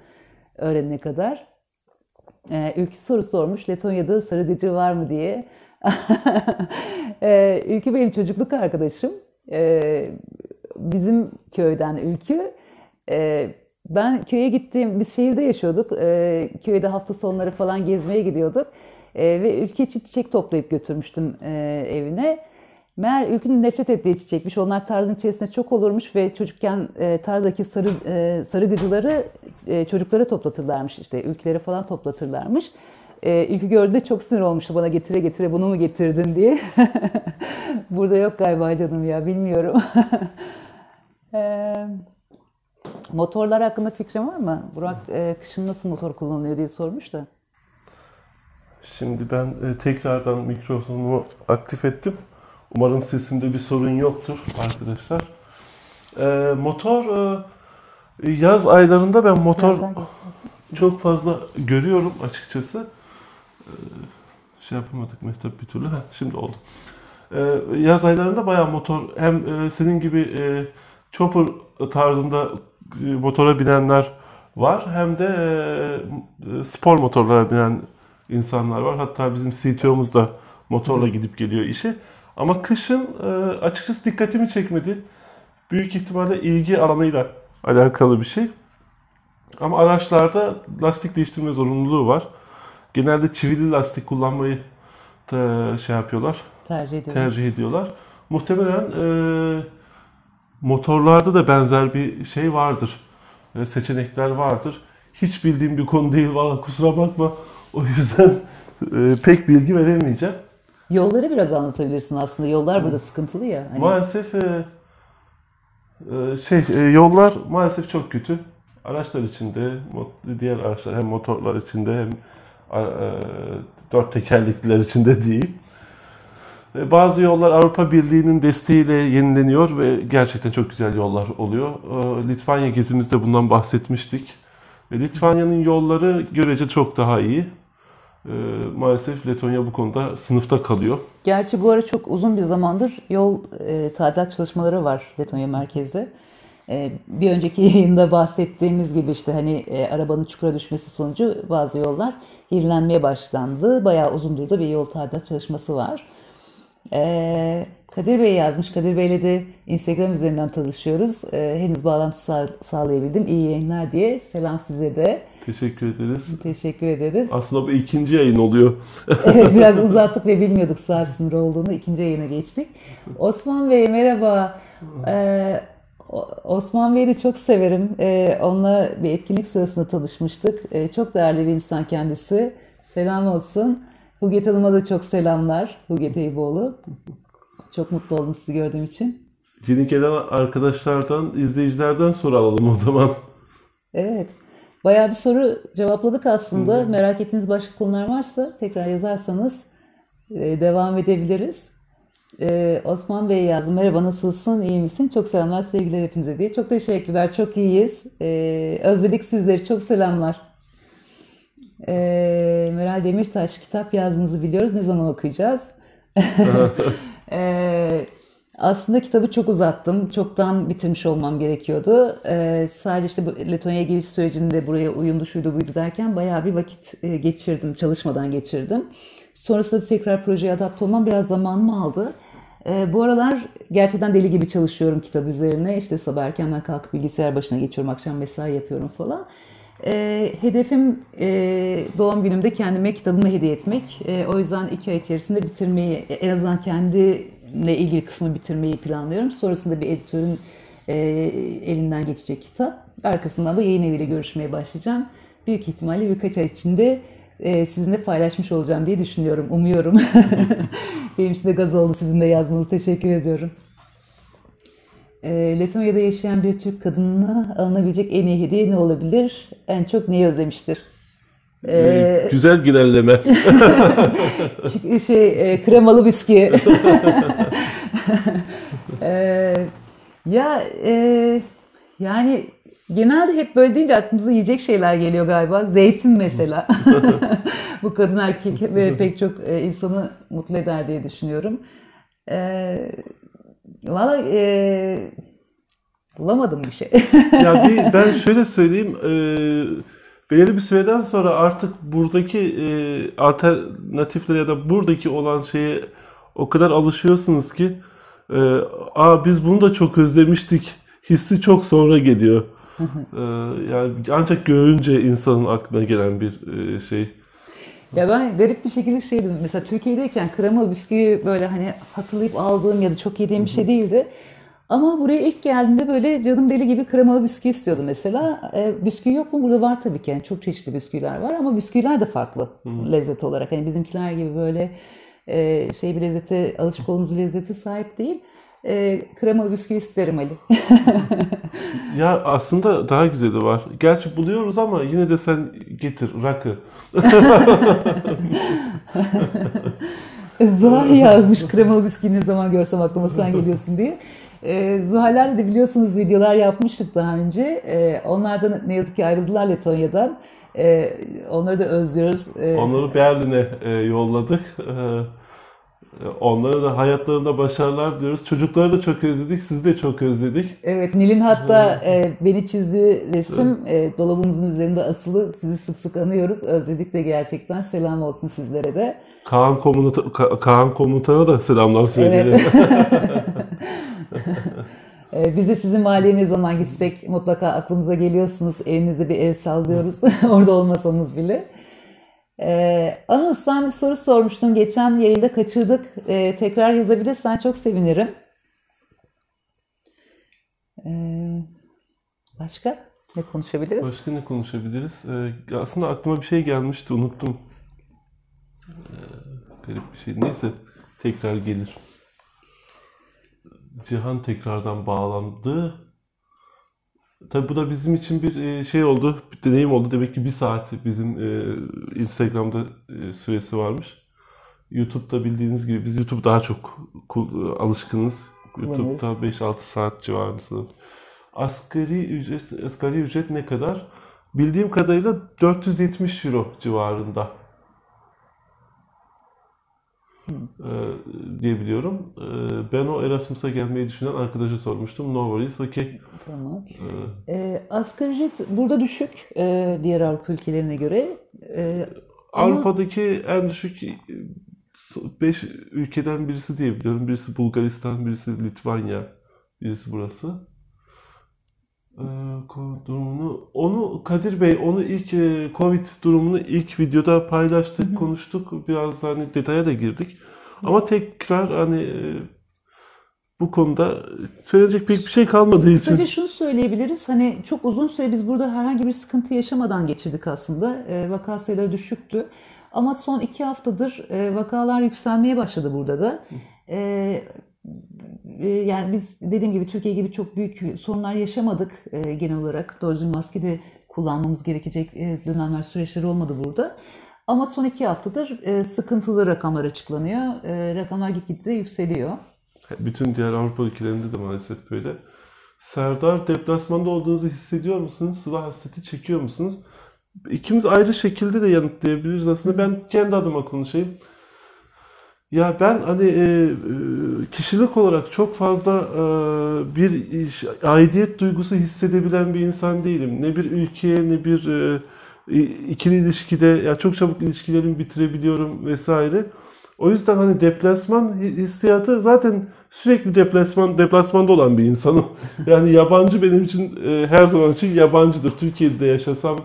öğrenene kadar. Ee, Ülkü soru sormuş. Letonya'da sarıgıcı var mı diye. Ee, <laughs> Ülkü benim çocukluk arkadaşım. Ee, bizim köyden Ülkü. Ee, ben köye gittiğim, biz şehirde yaşıyorduk. Ee, köyde hafta sonları falan gezmeye gidiyorduk. Ee, ve Ülkü için çiçek toplayıp götürmüştüm e, evine. Meğer Ülkü'nün nefret ettiği çiçekmiş. Onlar tarlanın içerisinde çok olurmuş ve çocukken e, tarladaki sarı e, sarıgıcıları e, çocuklara toplatırlarmış işte. Ülkülere falan toplatırlarmış. E, Ülkü gördüğünde çok sinir olmuştu bana getire getire bunu mu getirdin diye. <laughs> Burada yok galiba canım ya bilmiyorum. <laughs> e, motorlar hakkında fikrin var mı? Burak e, kışın nasıl motor kullanılıyor diye sormuş da. Şimdi ben e, tekrardan mikrofonumu aktif ettim. Umarım sesimde bir sorun yoktur arkadaşlar. E, motor e, yaz aylarında ben motor çok fazla görüyorum açıkçası. E, şey yapamadık Mehtap bir türlü. Heh, şimdi oldu. E, yaz aylarında bayağı motor hem e, senin gibi e, chopper tarzında motora binenler var hem de e, spor motorlara binen insanlar var. Hatta bizim CTO'muz da motorla gidip geliyor işe. Ama kışın e, açıkçası dikkatimi çekmedi. Büyük ihtimalle ilgi alanıyla alakalı bir şey. Ama araçlarda lastik değiştirme zorunluluğu var. Genelde çivili lastik kullanmayı da şey yapıyorlar, Tercih ediyorum. tercih ediyorlar. Muhtemelen e, motorlarda da benzer bir şey vardır. E, seçenekler vardır. Hiç bildiğim bir konu değil valla kusura bakma. O yüzden <laughs> e, pek bilgi veremeyeceğim. Yolları biraz anlatabilirsin aslında. Yollar burada sıkıntılı ya. Hani Maalesef e, e, şey e, yollar maalesef çok kötü. Araçlar içinde, diğer araçlar hem motorlar içinde hem e, dört tekerlekliler içinde değil. Bazı yollar Avrupa Birliği'nin desteğiyle yenileniyor ve gerçekten çok güzel yollar oluyor. E, Litvanya gezimizde bundan bahsetmiştik. Litvanya'nın yolları görece çok daha iyi. E, Maalesef Letonya bu konuda sınıfta kalıyor. Gerçi bu ara çok uzun bir zamandır yol e, tadilat çalışmaları var Letonya merkezde. E, bir önceki <laughs> yayında bahsettiğimiz gibi işte hani e, arabanın çukura düşmesi sonucu bazı yollar yenilenmeye başlandı. Bayağı uzundur da bir yol tadilat çalışması var. E, Kadir Bey yazmış. Kadir Bey'le de Instagram üzerinden tanışıyoruz. E, henüz bağlantı sağ- sağlayabildim. İyi yayınlar diye. Selam size de. Teşekkür ederiz. Teşekkür ederiz. Aslında bu ikinci yayın oluyor. <laughs> Evet biraz <laughs> uzattık ve bilmiyorduk saat sınırı olduğunu. İkinci yayına geçtik. Osman Bey merhaba. Ee, Osman Bey'i de çok severim. Ee, onunla bir etkinlik sırasında tanışmıştık. Ee, çok değerli bir insan kendisi. Selam olsun. Huget Hanım'a da çok selamlar. Huget Eyüboğlu. Çok mutlu oldum sizi gördüğüm için. Yeni gelen arkadaşlardan, izleyicilerden soru alalım o zaman. Evet. Bayağı bir soru cevapladık aslında. Merak ettiğiniz başka konular varsa tekrar yazarsanız e, devam edebiliriz. E, Osman Bey yazdı. Merhaba nasılsın? İyi misin? Çok selamlar sevgiler hepinize diye. Çok teşekkürler. Çok iyiyiz. E, özledik sizleri. Çok selamlar. E, Meral Demirtaş kitap yazdığınızı biliyoruz. Ne zaman okuyacağız? <laughs> Ee, aslında kitabı çok uzattım. Çoktan bitirmiş olmam gerekiyordu. Ee, sadece işte bu Letonya'ya geliş sürecinde buraya uyumlu şuydu buydu derken bayağı bir vakit e, geçirdim. Çalışmadan geçirdim. Sonrasında tekrar projeye adapte olmam biraz zamanımı aldı. Ee, bu aralar gerçekten deli gibi çalışıyorum kitap üzerine. İşte sabah erkenden kalkıp bilgisayar başına geçiyorum, akşam mesai yapıyorum falan. Ee, hedefim e, doğum günümde kendime kitabımı hediye etmek. Ee, o yüzden iki ay içerisinde bitirmeyi, en azından kendimle ilgili kısmı bitirmeyi planlıyorum. Sonrasında bir editörün e, elinden geçecek kitap. Arkasından da yayın eviyle görüşmeye başlayacağım. Büyük ihtimalle birkaç ay içinde e, sizinle paylaşmış olacağım diye düşünüyorum, umuyorum. <laughs> Benim için de gaz oldu sizin de yazmanız. Teşekkür ediyorum. E, Letonya'da yaşayan bir Türk kadınına alınabilecek en iyi hediye ne olabilir? En çok neyi özlemiştir? E, Güzel girelleme. <laughs> Çık- şey e, kremalı bisküvi. <laughs> E, ya e, yani genelde hep böyle deyince aklımıza yiyecek şeyler geliyor galiba. Zeytin mesela. <laughs> Bu kadın erkek ve pek çok e, insanı mutlu eder diye düşünüyorum. E, Valla e, bulamadım bir şey. <laughs> ya bir, ben <laughs> şöyle söyleyeyim. E, belirli bir süreden sonra artık buradaki e, alternatiflere ya da buradaki olan şeye o kadar alışıyorsunuz ki e, aa biz bunu da çok özlemiştik hissi çok sonra geliyor. E, yani ancak görünce insanın aklına gelen bir e, şey. Ya ben garip bir şekilde şeydim. Mesela Türkiye'deyken kremalı bisküvi böyle hani hatırlayıp aldığım ya da çok yediğim bir şey değildi. Ama buraya ilk geldiğimde böyle canım deli gibi kremalı bisküvi istiyordu mesela. E, bisküvi yok mu? Burada var tabii ki. Yani çok çeşitli bisküviler var ama bisküviler de farklı lezzet olarak. Hani bizimkiler gibi böyle e, şey bir lezzete, alışık olduğumuz lezzete sahip değil. E, kremalı bisküvi isterim Ali. <laughs> Ya aslında daha güzeli var. Gerçi buluyoruz ama yine de sen getir rakı. <laughs> Zuhal yazmış kremalı bisküvi ne zaman görsem aklıma sen geliyorsun diye. E, Zuhal'lerle de biliyorsunuz videolar yapmıştık daha önce. E, onlardan ne yazık ki ayrıldılar Letonya'dan. E, onları da özlüyoruz. E, Onları Berlin'e e, yolladık. E, onlara da hayatlarında başarılar diliyoruz. Çocukları da çok özledik, sizi de çok özledik. Evet Nil'in hatta e, beni çizdiği resim e, dolabımızın üzerinde asılı. Sizi sık sık anıyoruz. Özledik de gerçekten. Selam olsun sizlere de. Kaan, komuta, Ka- Kaan komutana da selamlar söyleyelim. Ee, <laughs> biz de sizin mahalleye ne zaman gitsek mutlaka aklımıza geliyorsunuz. Evinize bir el sallıyoruz. <laughs> Orada olmasanız bile. Ee, Anıl sen bir soru sormuştun. Geçen yayında kaçırdık. Ee, tekrar yazabilirsen çok sevinirim. Ee, başka ne konuşabiliriz? Başka ne konuşabiliriz? Ee, aslında aklıma bir şey gelmişti, unuttum. Ee, garip bir şey. Neyse, tekrar gelir. Cihan tekrardan bağlandı. Tabi bu da bizim için bir e, şey oldu, bir deneyim oldu. Demek ki bir saat bizim e, Instagram'da e, süresi varmış. YouTube'da bildiğiniz gibi biz YouTube daha çok alışkınız. YouTube'da 5-6 saat civarında. Asgari ücret, asgari ücret ne kadar? Bildiğim kadarıyla 470 euro civarında. Ee, diye biliyorum. Ee, ben o Erasmus'a gelmeyi düşünen arkadaşa sormuştum. No worries, okay. Tamam. Ee, Ee, asgari ücret burada düşük e, diğer Avrupa ülkelerine göre. Ama- Avrupa'daki en düşük 5 ülkeden birisi diye biliyorum. Birisi Bulgaristan, birisi Litvanya, birisi burası. Ee, durumunu onu Kadir Bey onu ilk e, Covid durumunu ilk videoda paylaştık, konuştuk. Biraz da hani detaya da girdik. Ama tekrar hani e, bu konuda söyleyecek pek bir şey kalmadığı için Kısaca şunu söyleyebiliriz. Hani çok uzun süre biz burada herhangi bir sıkıntı yaşamadan geçirdik aslında. E, vaka sayıları düşüktü. Ama son iki haftadır e, vakalar yükselmeye başladı burada da. E, yani biz dediğim gibi Türkiye gibi çok büyük sorunlar yaşamadık e, genel olarak. Doğru düzgün maske de kullanmamız gerekecek e, dönemler, süreçler olmadı burada. Ama son iki haftadır e, sıkıntılı rakamlar açıklanıyor. Rakamlar gitgide yükseliyor. Bütün diğer Avrupa ülkelerinde de maalesef böyle. Serdar deplasmanda olduğunuzu hissediyor musunuz? Sıla hasreti çekiyor musunuz? İkimiz ayrı şekilde de yanıtlayabiliriz aslında. Ben kendi adıma konuşayım. Ya ben hani e, e, kişilik olarak çok fazla e, bir iş- aidiyet duygusu hissedebilen bir insan değilim. Ne bir ülkeye ne bir e, i- ikili ilişkide ya çok çabuk ilişkilerimi bitirebiliyorum vesaire. O yüzden hani deplasman hi- hissiyatı zaten sürekli deplasman deplasmanda olan bir insanım. <laughs> Yani yabancı benim için e, her zaman için yabancıdır. Türkiye'de yaşasam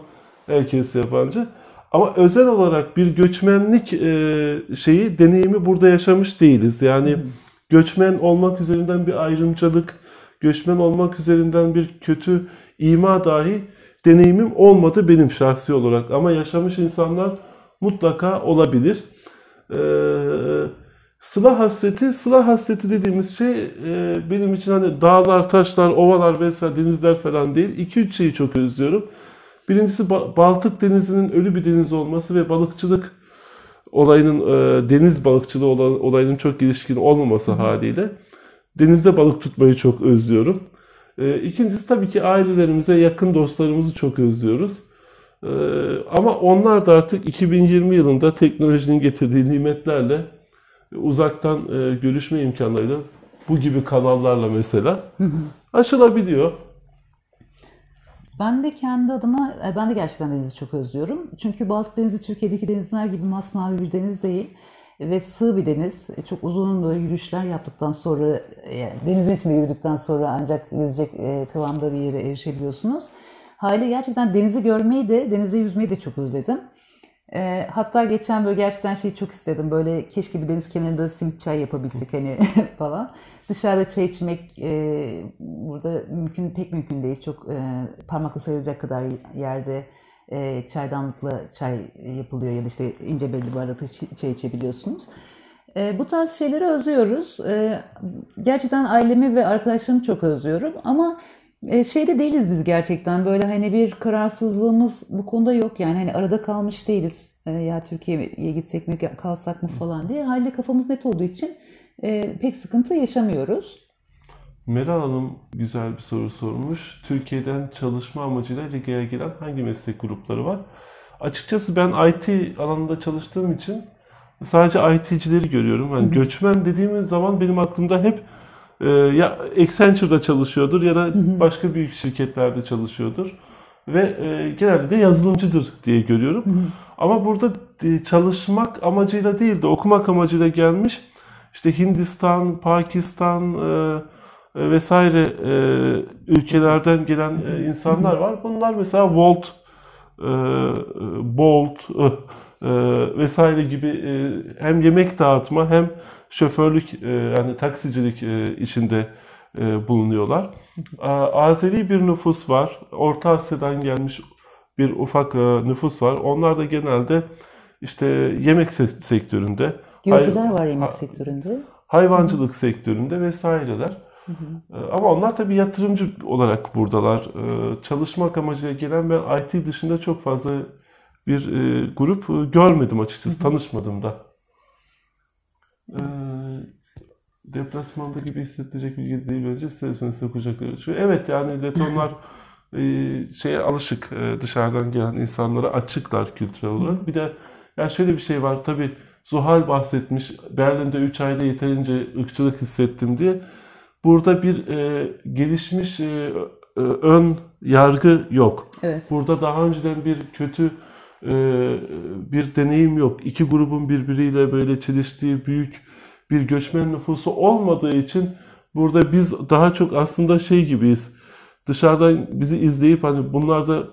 herkes yabancı. Ama özel olarak bir göçmenlik e, şeyi deneyimi burada yaşamış değiliz. Yani göçmen olmak üzerinden bir ayrımcılık, göçmen olmak üzerinden bir kötü ima dahi deneyimim olmadı benim şahsi olarak. Ama yaşamış insanlar mutlaka olabilir. Ee, sıla hasreti, sıla hasreti dediğimiz şey e, benim için hani dağlar, taşlar, ovalar vesaire denizler falan değil. 2-3 şeyi çok özlüyorum. Birincisi Ba- Baltık Denizi'nin ölü bir deniz olması ve balıkçılık olayının e, deniz balıkçılığı olan- olayının çok gelişkin olmaması haliyle denizde balık tutmayı çok özlüyorum. E, İkincisi tabii ki ailelerimize, yakın dostlarımızı çok özlüyoruz. E, Ama onlar da artık 2020 yılında teknolojinin getirdiği nimetlerle uzaktan e, görüşme imkanlarıyla bu gibi kanallarla mesela aşılabiliyor. Ben de kendi adıma, e, ben de gerçekten denizi çok özlüyorum. Çünkü Baltık Denizi Türkiye'deki denizler gibi masmavi bir deniz değil. Ve sığ bir deniz. E, Çok uzun böyle yürüyüşler yaptıktan sonra, yani denizin içinde yürüdükten sonra ancak yüzecek e, kıvamda bir yere erişebiliyorsunuz. Hali gerçekten denizi görmeyi de, denize yüzmeyi de çok özledim. E, hatta geçen böyle gerçekten şeyi çok istedim. Böyle keşke bir deniz kenarında simit çay yapabilsek hani <laughs> falan. Dışarıda çay içmek e, burada mümkün pek mümkün değil. Çok e, parmakla sayılacak kadar yerde e, çaydanlıkla çay yapılıyor ya da işte ince belli bardakta çay içebiliyorsunuz. E, bu tarz şeyleri özlüyoruz. E, gerçekten ailemi ve arkadaşlarımı çok özlüyorum ama e, şeyde değiliz biz gerçekten böyle hani bir kararsızlığımız bu konuda yok yani hani arada kalmış değiliz E, ya Türkiye'ye gitsek mi kalsak mı falan diye halde kafamız net olduğu için e, pek sıkıntı yaşamıyoruz. Meral Hanım güzel bir soru sormuş. Türkiye'den çalışma amacıyla Liga'ya gelen hangi meslek grupları var? Açıkçası ben IT alanında çalıştığım için sadece IT'cileri görüyorum. Yani göçmen dediğim zaman benim aklımda hep e, ya Accenture'da çalışıyordur ya da başka büyük şirketlerde çalışıyordur. Ve e, genelde de yazılımcıdır diye görüyorum. Ama burada e, çalışmak amacıyla değil de okumak amacıyla gelmiş. İşte Hindistan, Pakistan, e, e, vesaire e, ülkelerden gelen e, insanlar var. Bunlar mesela Volt, e, Bolt <laughs> e, vesaire gibi e, hem yemek dağıtma hem şoförlük e, yani taksicilik e, işinde e, bulunuyorlar. Azeri bir nüfus var. Orta Asya'dan gelmiş bir ufak e, nüfus var. Onlar da genelde işte yemek se- sektöründe, Hay- var yemek ha- sektöründe. hayvancılık sektöründe vesaireler. E, Ama onlar tabii yatırımcı olarak buradalar. E, Çalışmak amacıyla gelen ben IT dışında çok fazla bir e, grup e, görmedim açıkçası, tanışmadım da. E, Deplasmanda gibi hissettirecek bilgi değil bence size kucakları. Şu evet yani Letonlar <laughs> e, şeye alışık dışarıdan gelen insanlara açıklar kültürel olarak. Bir de ya şöyle bir şey var tabii Zuhal bahsetmiş Berlin'de 3 ayda yeterince ırkçılık hissettim diye. Burada bir e, gelişmiş e, e, ön yargı yok. Evet. Burada daha önceden bir kötü e, bir deneyim yok. İki grubun birbiriyle böyle çeliştiği büyük bir göçmen nüfusu olmadığı için burada biz daha çok aslında şey gibiyiz. Dışarıdan bizi izleyip hani bunlar da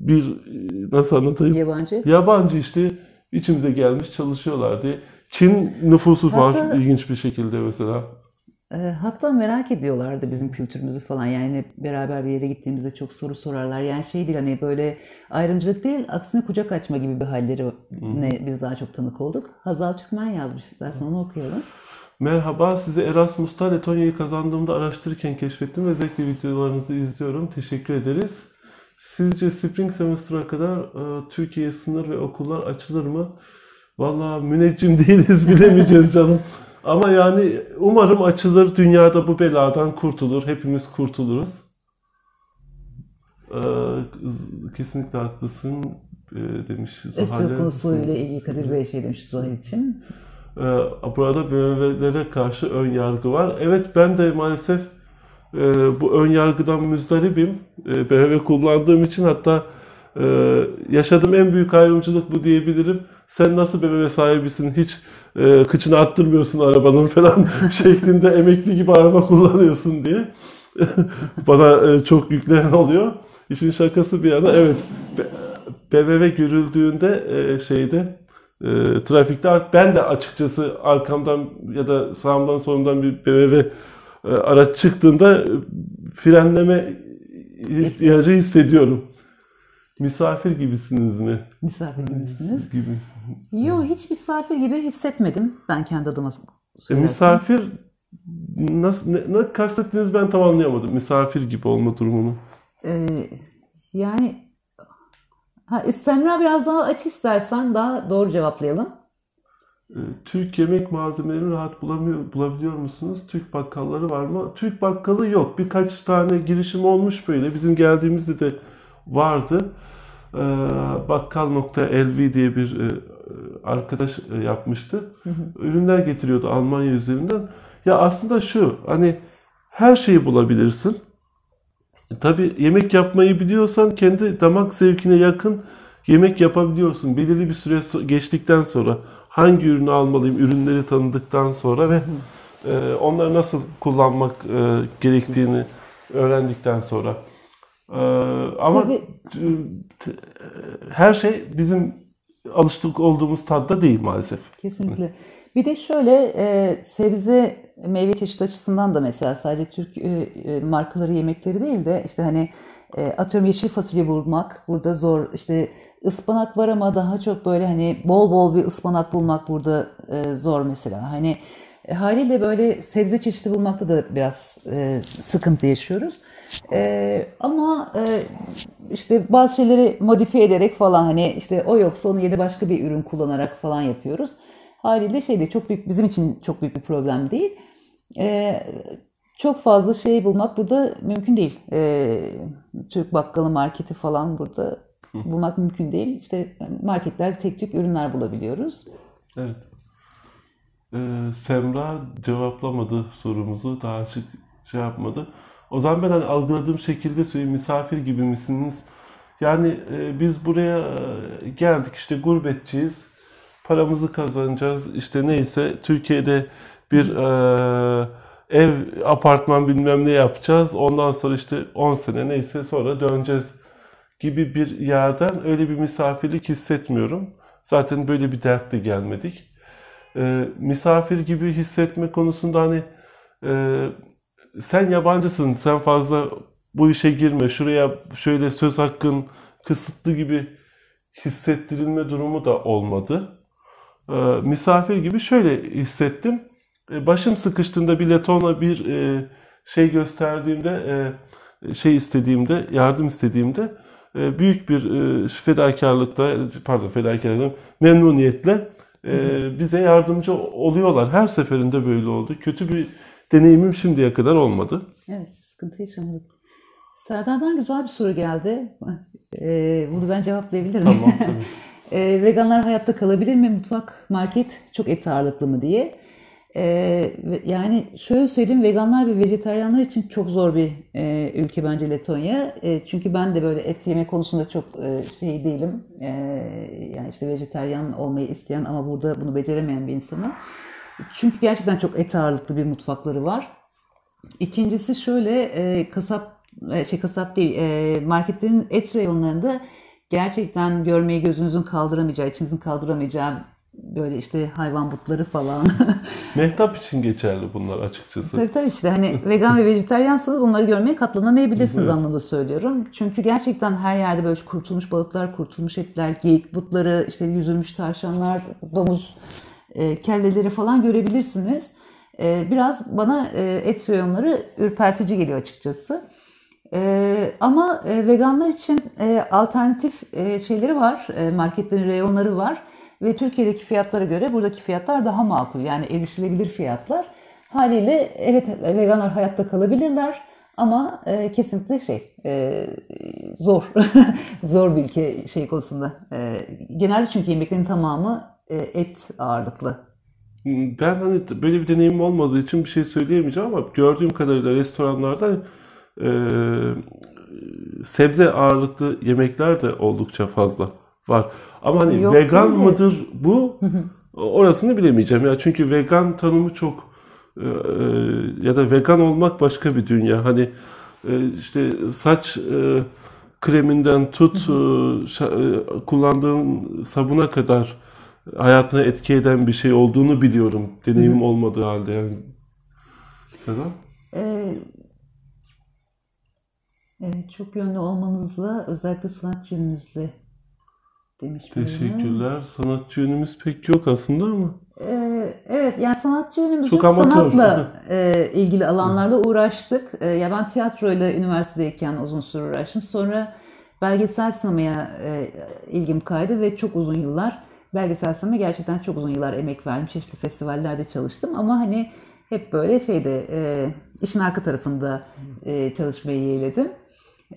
bir e, nasıl anlatayım? Yabancı. Yabancı işte içimize gelmiş çalışıyorlar diye. Çin nüfusu var Hatta- ilginç bir şekilde mesela. E, Hatta merak ediyorlardı bizim kültürümüzü falan. Yani beraber bir yere gittiğimizde çok soru sorarlar. Yani şey değil hani böyle ayrımcılık değil, aksine kucak açma gibi bir halleri ne biz daha çok tanık olduk. Hazal Türkmen yazmış istersen onu okuyalım. Merhaba, sizi Erasmus'ta Letonya'yı kazandığımda araştırırken keşfettim ve zevkle videolarınızı izliyorum. Teşekkür ederiz. Sizce Spring Semester'a kadar e, Türkiye'ye sınır ve okullar açılır mı? Vallahi müneccim <laughs> değiliz bilemeyeceğiz canım. Ama yani umarım açılır, dünyada bu beladan kurtulur, hepimiz kurtuluruz. E, kesinlikle haklısın e, demiş Zuhal'e. Irkçılık konusuyla ilgili Kadir Bey şey demiş Zuhal için. Ee, Burada BMW'lere karşı ön yargı var. Evet ben de maalesef e, bu ön yargıdan müzdaribim. E, BMW kullandığım için hatta e, yaşadığım en büyük ayrımcılık bu diyebilirim. Sen nasıl BMW sahibisin hiç e, kıçını attırmıyorsun arabanın <laughs> falan şeklinde emekli gibi araba kullanıyorsun diye. <laughs> Bana e, çok yüklenen oluyor. İşin şakası bir yana evet BMW görüldüğünde e, şeyde e, trafikte ben de açıkçası arkamdan ya da sağımdan solumdan bir BMW araç çıktığında e, frenleme ihtiyacı hissediyorum. Misafir gibisiniz mi? Misafir gibisiniz. Gibi. Yo hiç misafir gibi hissetmedim. Ben kendi adıma E, misafir nasıl ne, ne kastettiğinizi ben tam anlayamadım. Misafir gibi olma durumunu. Ee, yani ha, Semra biraz daha aç istersen daha doğru cevaplayalım. E, Türk yemek malzemelerini rahat bulamıyor, bulabiliyor musunuz? Türk bakkalları var mı? Türk bakkalı yok. Birkaç tane girişim olmuş böyle. Bizim geldiğimizde de vardı. E, Bakkal.lv diye bir e, arkadaş e, yapmıştı. Ürünler getiriyordu Almanya üzerinden. Ya aslında şu hani her şeyi bulabilirsin. Tabii yemek yapmayı biliyorsan kendi damak zevkine yakın yemek yapabiliyorsun. Belirli bir süre geçtikten sonra hangi ürünü almalıyım, ürünleri tanıdıktan sonra ve e, onları nasıl kullanmak e, gerektiğini öğrendikten sonra. E, ama Tabii. her şey bizim alıştık olduğumuz tadda değil maalesef. Kesinlikle. Bir de şöyle e, sebze meyve çeşidi açısından da mesela sadece Türk e, e, markaları yemekleri değil de işte hani e, atıyorum yeşil fasulye bulmak burada zor. İşte ıspanak var ama daha çok böyle hani bol bol bir ıspanak bulmak burada e, zor mesela. Hani e, haliyle böyle sebze çeşidi bulmakta da biraz e, sıkıntı yaşıyoruz. E, ama e, işte bazı şeyleri modifiye ederek falan hani işte o yoksa onu yerine başka bir ürün kullanarak falan yapıyoruz. Haliyle şey de çok büyük bizim için çok büyük bir problem değil. E, çok fazla şey bulmak burada mümkün değil. E, Türk bakkalı marketi falan burada <laughs> bulmak mümkün değil. İşte marketlerde tek tük ürünler bulabiliyoruz. Evet. Ee, Semra cevaplamadı sorumuzu. Daha açık şey yapmadı. O zaman ben hani algıladığım şekilde söyleyeyim. Misafir gibi misiniz? Yani e, biz buraya e, geldik işte gurbetçiyiz. Paramızı kazanacağız. İşte neyse Türkiye'de bir e, ev, apartman bilmem ne yapacağız. Ondan sonra işte 10 sene neyse sonra döneceğiz gibi bir yerden öyle bir misafirlik hissetmiyorum. Zaten böyle bir dertle gelmedik. Ee, misafir gibi hissetme konusunda hani e, sen yabancısın, sen fazla bu işe girme, şuraya şöyle söz hakkın kısıtlı gibi hissettirilme durumu da olmadı. Ee, misafir gibi şöyle hissettim. E, başım sıkıştığında bir Leton'a bir e, şey gösterdiğimde, e, şey istediğimde, yardım istediğimde e, büyük bir e, fedakarlıkla, pardon fedakarlıkla, memnuniyetle e, bize yardımcı oluyorlar. Her seferinde böyle oldu. Kötü bir deneyimim şimdiye kadar olmadı. Evet, sıkıntı yaşamadık. Serdar'dan güzel bir soru geldi. Ee, bunu ben cevaplayabilirim. Tamam, <laughs> tabii. Ee, veganlar hayatta kalabilir mi? Mutfak, market çok et ağırlıklı mı diye. Ee, yani şöyle söyleyeyim, veganlar ve vejetaryenler için çok zor bir e, ülke bence Letonya. E, çünkü ben de böyle et yeme konusunda çok e, şey değilim. E, yani işte vejetaryen olmayı isteyen ama burada bunu beceremeyen bir insanım. Çünkü gerçekten çok et ağırlıklı bir mutfakları var. İkincisi şöyle e, kasap e, şey kasap değil e, marketlerin et reyonlarında gerçekten görmeyi gözünüzün kaldıramayacağı, içinizin kaldıramayacağı böyle işte hayvan butları falan. <laughs> Mehtap için geçerli bunlar açıkçası. tabii tabii işte hani vegan ve vejetaryansanız bunları görmeye katlanamayabilirsiniz Evet. anlamda söylüyorum. Çünkü gerçekten her yerde böyle kurtulmuş balıklar, kurtulmuş etler, geyik butları, işte yüzülmüş tavşanlar, domuz e, kelleleri falan görebilirsiniz. E, biraz bana e, et reyonları ürpertici geliyor açıkçası. E, ama e, veganlar için e, alternatif e, şeyleri var, e, marketlerin reyonları var ve Türkiye'deki fiyatlara göre buradaki fiyatlar daha makul yani erişilebilir fiyatlar. Haliyle evet veganlar hayatta kalabilirler ama e, kesinlikle şey e, zor <laughs> zor bir ülke şey konusunda. E, genelde çünkü yemeklerin tamamı e, et ağırlıklı. Ben hani böyle bir deneyimim olmadığı için bir şey söyleyemeyeceğim ama gördüğüm kadarıyla restoranlarda e, sebze ağırlıklı yemekler de oldukça fazla var. Ama hani Yok vegan değil de- mıdır bu? Orasını bilemeyeceğim ya. Çünkü vegan tanımı çok e, e, ya da vegan olmak başka bir dünya. Hani e, işte saç e, kreminden tut e, e, kullandığın sabuna kadar hayatına etki eden bir şey olduğunu biliyorum. Deneyimim olmadığı halde yani. Neden? E, evet, çok yönlü olmanızla özellikle sanatçı yönünüzle demiş. Teşekkürler. Sanatçı yönümüz pek yok aslında ama. Ee, evet yani sanatçı yönümüzde Çok amatör. sanatla <laughs> e, ilgili alanlarla uğraştık. E, ya ben tiyatroyla üniversitedeyken uzun süre uğraştım. Sonra belgesel sinemaya e, ilgim kaydı ve çok uzun yıllar belgesel sinemaya gerçekten çok uzun yıllar emek verdim. Çeşitli festivallerde çalıştım ama hani hep böyle şeyde e, işin arka tarafında e, çalışmayı yeğledim.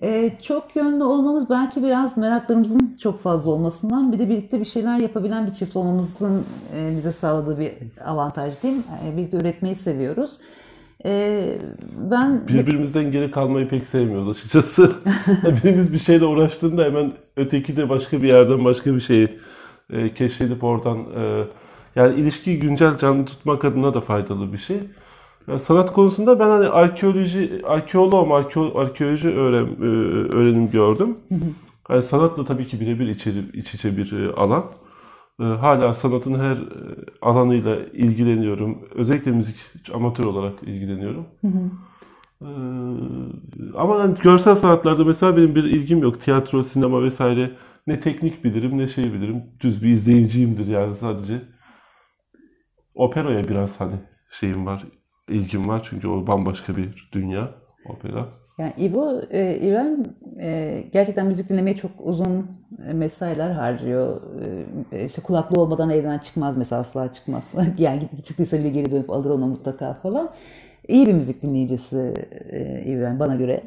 Ee, çok yönlü olmamız belki biraz meraklarımızın çok fazla olmasından bir de birlikte bir şeyler yapabilen bir çift olmamızın e, bize sağladığı bir avantaj değil mi? Yani birlikte üretmeyi seviyoruz. Ee, ben Birbirimizden geri kalmayı pek sevmiyoruz açıkçası. <laughs> Birimiz bir şeyle uğraştığında hemen öteki de başka bir yerden başka bir şeyi e, keşfedip oradan e, yani ilişkiyi güncel canlı tutmak adına da faydalı bir şey. Yani sanat konusunda ben hani arkeoloji, arkeoloğum, arkeo, arkeoloji öğren, e, öğrenim gördüm. Yani sanatla tabii ki birebir içeri, iç içe bir e, alan. E, Hala sanatın her alanıyla ilgileniyorum. Özellikle müzik amatör olarak ilgileniyorum. Ee, ama hani görsel sanatlarda mesela benim bir ilgim yok. Tiyatro, sinema vesaire. Ne teknik bilirim ne şey bilirim. Düz bir izleyiciyimdir yani sadece. Operaya biraz hani şeyim var, ilgim var. Çünkü o bambaşka bir dünya opera. Yani İbo, e, İrem e, gerçekten müzik dinlemeye çok uzun mesailer harcıyor. E, işte kulaklığı olmadan evden çıkmaz mesela asla çıkmaz. <laughs> yani çıktıysa bile geri dönüp alır onu mutlaka falan. İyi bir müzik dinleyicisi e, İbrahim bana göre.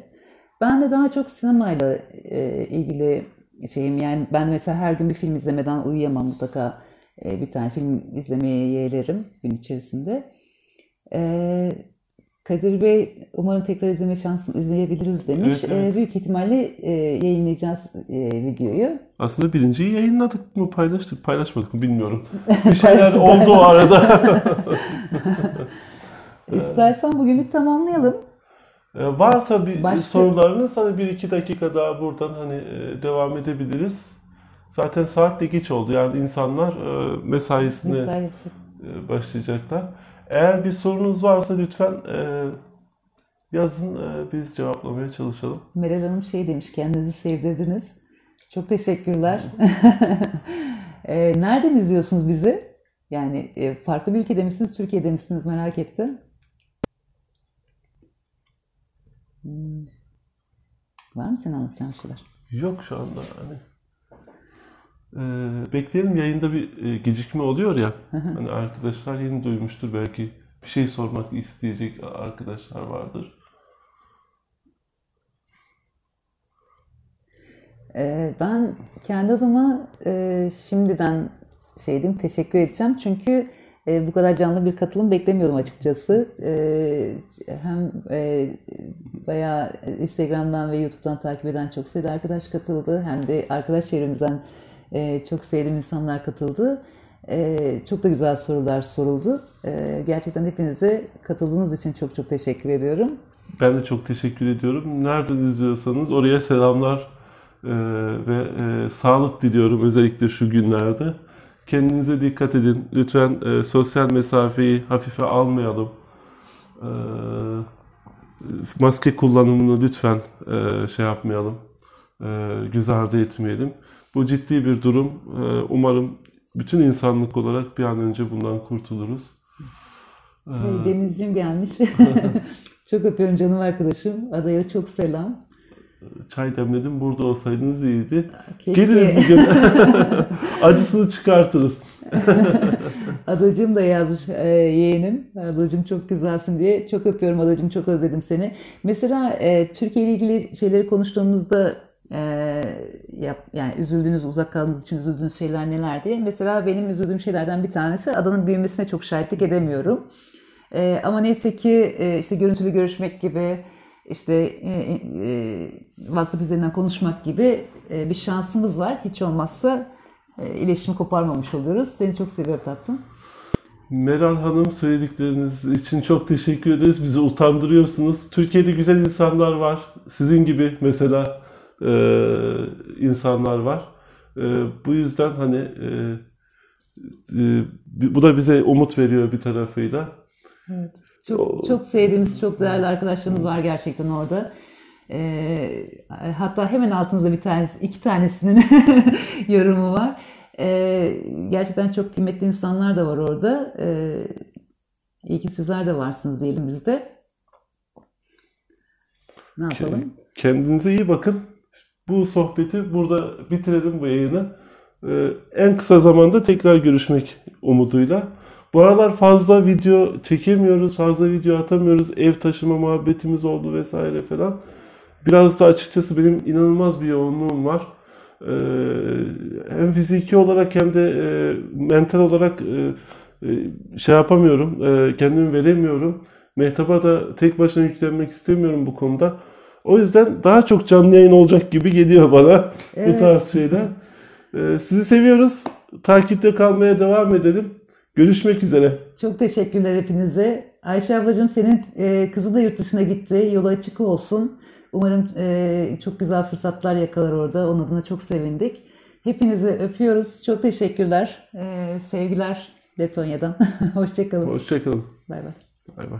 Ben de daha çok sinemayla e, ilgili şeyim. Yani ben mesela her gün bir film izlemeden uyuyamam mutlaka. e, bir tane film izlemeye yeğlerim gün içerisinde. E, Kadir Bey umarım tekrar izleme şansım izleyebiliriz demiş. Evet, evet. E, büyük ihtimalle e, yayınlayacağız e, videoyu. Aslında birinciyi yayınladık mı, paylaştık, paylaşmadık mı bilmiyorum. <laughs> Bir şeyler oldu o arada. <laughs> <laughs> İstersen bugünlük tamamlayalım. E, varsa bir Başka- sorularınız hani bir iki dakika daha buradan hani e, devam edebiliriz. Zaten saat de geç oldu. Yani insanlar e, mesaisine Mesai e, başlayacaklar. Eğer bir sorunuz varsa lütfen e, yazın e, biz cevaplamaya çalışalım. Meral Hanım şey demiş, kendinizi sevdirdiniz. Çok teşekkürler. Ee, <laughs> nereden izliyorsunuz bizi? Yani e, farklı bir ülkede misiniz, Türkiye'de misiniz merak ettim. Hmm. Var mı senin anlatacağın şeyler? Yok şu anda hani e, bekleyelim yayında bir e, gecikme oluyor ya. Hani arkadaşlar yeni duymuştur belki bir şey sormak isteyecek arkadaşlar vardır. Ee, ben kendi adıma e, şimdiden şey diyeyim, teşekkür edeceğim. Çünkü e, bu kadar canlı bir katılım beklemiyordum açıkçası. E, hem bayağı Instagram'dan ve YouTube'dan takip eden çok sayıda arkadaş katıldı. Hem de arkadaş çevremizden e, çok sevdiğim insanlar katıldı. E, çok da güzel sorular soruldu. E, gerçekten hepinize katıldığınız için çok çok teşekkür ediyorum. Ben de çok teşekkür ediyorum. Nereden izliyorsanız oraya selamlar e, ve e, sağlık diliyorum özellikle şu günlerde. Kendinize dikkat edin. Lütfen e, sosyal mesafeyi hafife almayalım. E, maske kullanımını lütfen e, şey yapmayalım. E, göz ardı etmeyelim. Bu ciddi bir durum. E, umarım bütün insanlık olarak bir an önce bundan kurtuluruz. E, Hey, Denizciğim gelmiş. <laughs> çok öpüyorum canım arkadaşım. Adaya çok selam. Çay demledim. Burada olsaydınız iyiydi. Keşke Geliriz bir gün. <laughs> Acısını çıkartırız. <laughs> Adacığım da yazmış e, yeğenim. Adacığım çok güzelsin diye. Çok öpüyorum Adacığım. Çok özledim seni. Mesela e, Türkiye ile ilgili şeyleri konuştuğumuzda yap, yani üzüldüğünüz, uzak kaldığınız için üzüldüğünüz şeyler neler diye. Mesela benim üzüldüğüm şeylerden bir tanesi adanın büyümesine çok şahitlik edemiyorum. E, ama neyse ki e, işte görüntülü görüşmek gibi işte e, e, WhatsApp üzerinden konuşmak gibi e, bir şansımız var. Hiç olmazsa e, iletişimi koparmamış oluyoruz. Seni çok seviyorum tatlım. Meral Hanım söyledikleriniz için çok teşekkür ederiz. Bizi utandırıyorsunuz. Türkiye'de güzel insanlar var. Sizin gibi mesela e, insanlar var. E, bu yüzden hani e, e, bu da bize umut veriyor bir tarafıyla. Evet. Çok, çok sevdiğimiz, çok değerli arkadaşlarımız var gerçekten orada. Ee, hatta hemen altınızda bir tanesi, iki tanesinin <laughs> yorumu var. Ee, gerçekten çok kıymetli insanlar da var orada. Ee, iyi ki sizler de varsınız diyelim biz de. Ne yapalım? Kendinize iyi bakın. Bu sohbeti burada bitirelim bu yayını. Ee, en kısa zamanda tekrar görüşmek umuduyla. Bu aralar fazla video çekemiyoruz, fazla video atamıyoruz. Ev taşıma muhabbetimiz oldu vesaire falan. Biraz da açıkçası benim inanılmaz bir yoğunluğum var. Ee, hem fiziki olarak hem de e, mental olarak e, e, şey yapamıyorum, e, kendimi veremiyorum. Mehtap'a da tek başına yüklenmek istemiyorum bu konuda. O yüzden daha çok canlı yayın olacak gibi geliyor bana bu Evet. tarz şeyler. Ee, sizi seviyoruz. Takipte kalmaya devam edelim. Görüşmek üzere. Çok teşekkürler hepinize. Ayşe ablacığım senin e, kızı da yurt dışına gitti. Yolu açık olsun. Umarım e, çok güzel fırsatlar yakalar orada. Onun adına çok sevindik. Hepinizi öpüyoruz. Çok teşekkürler. E, sevgiler Letonya'dan. <laughs> Hoşçakalın. Hoşçakalın. Bay bay. Bay bay.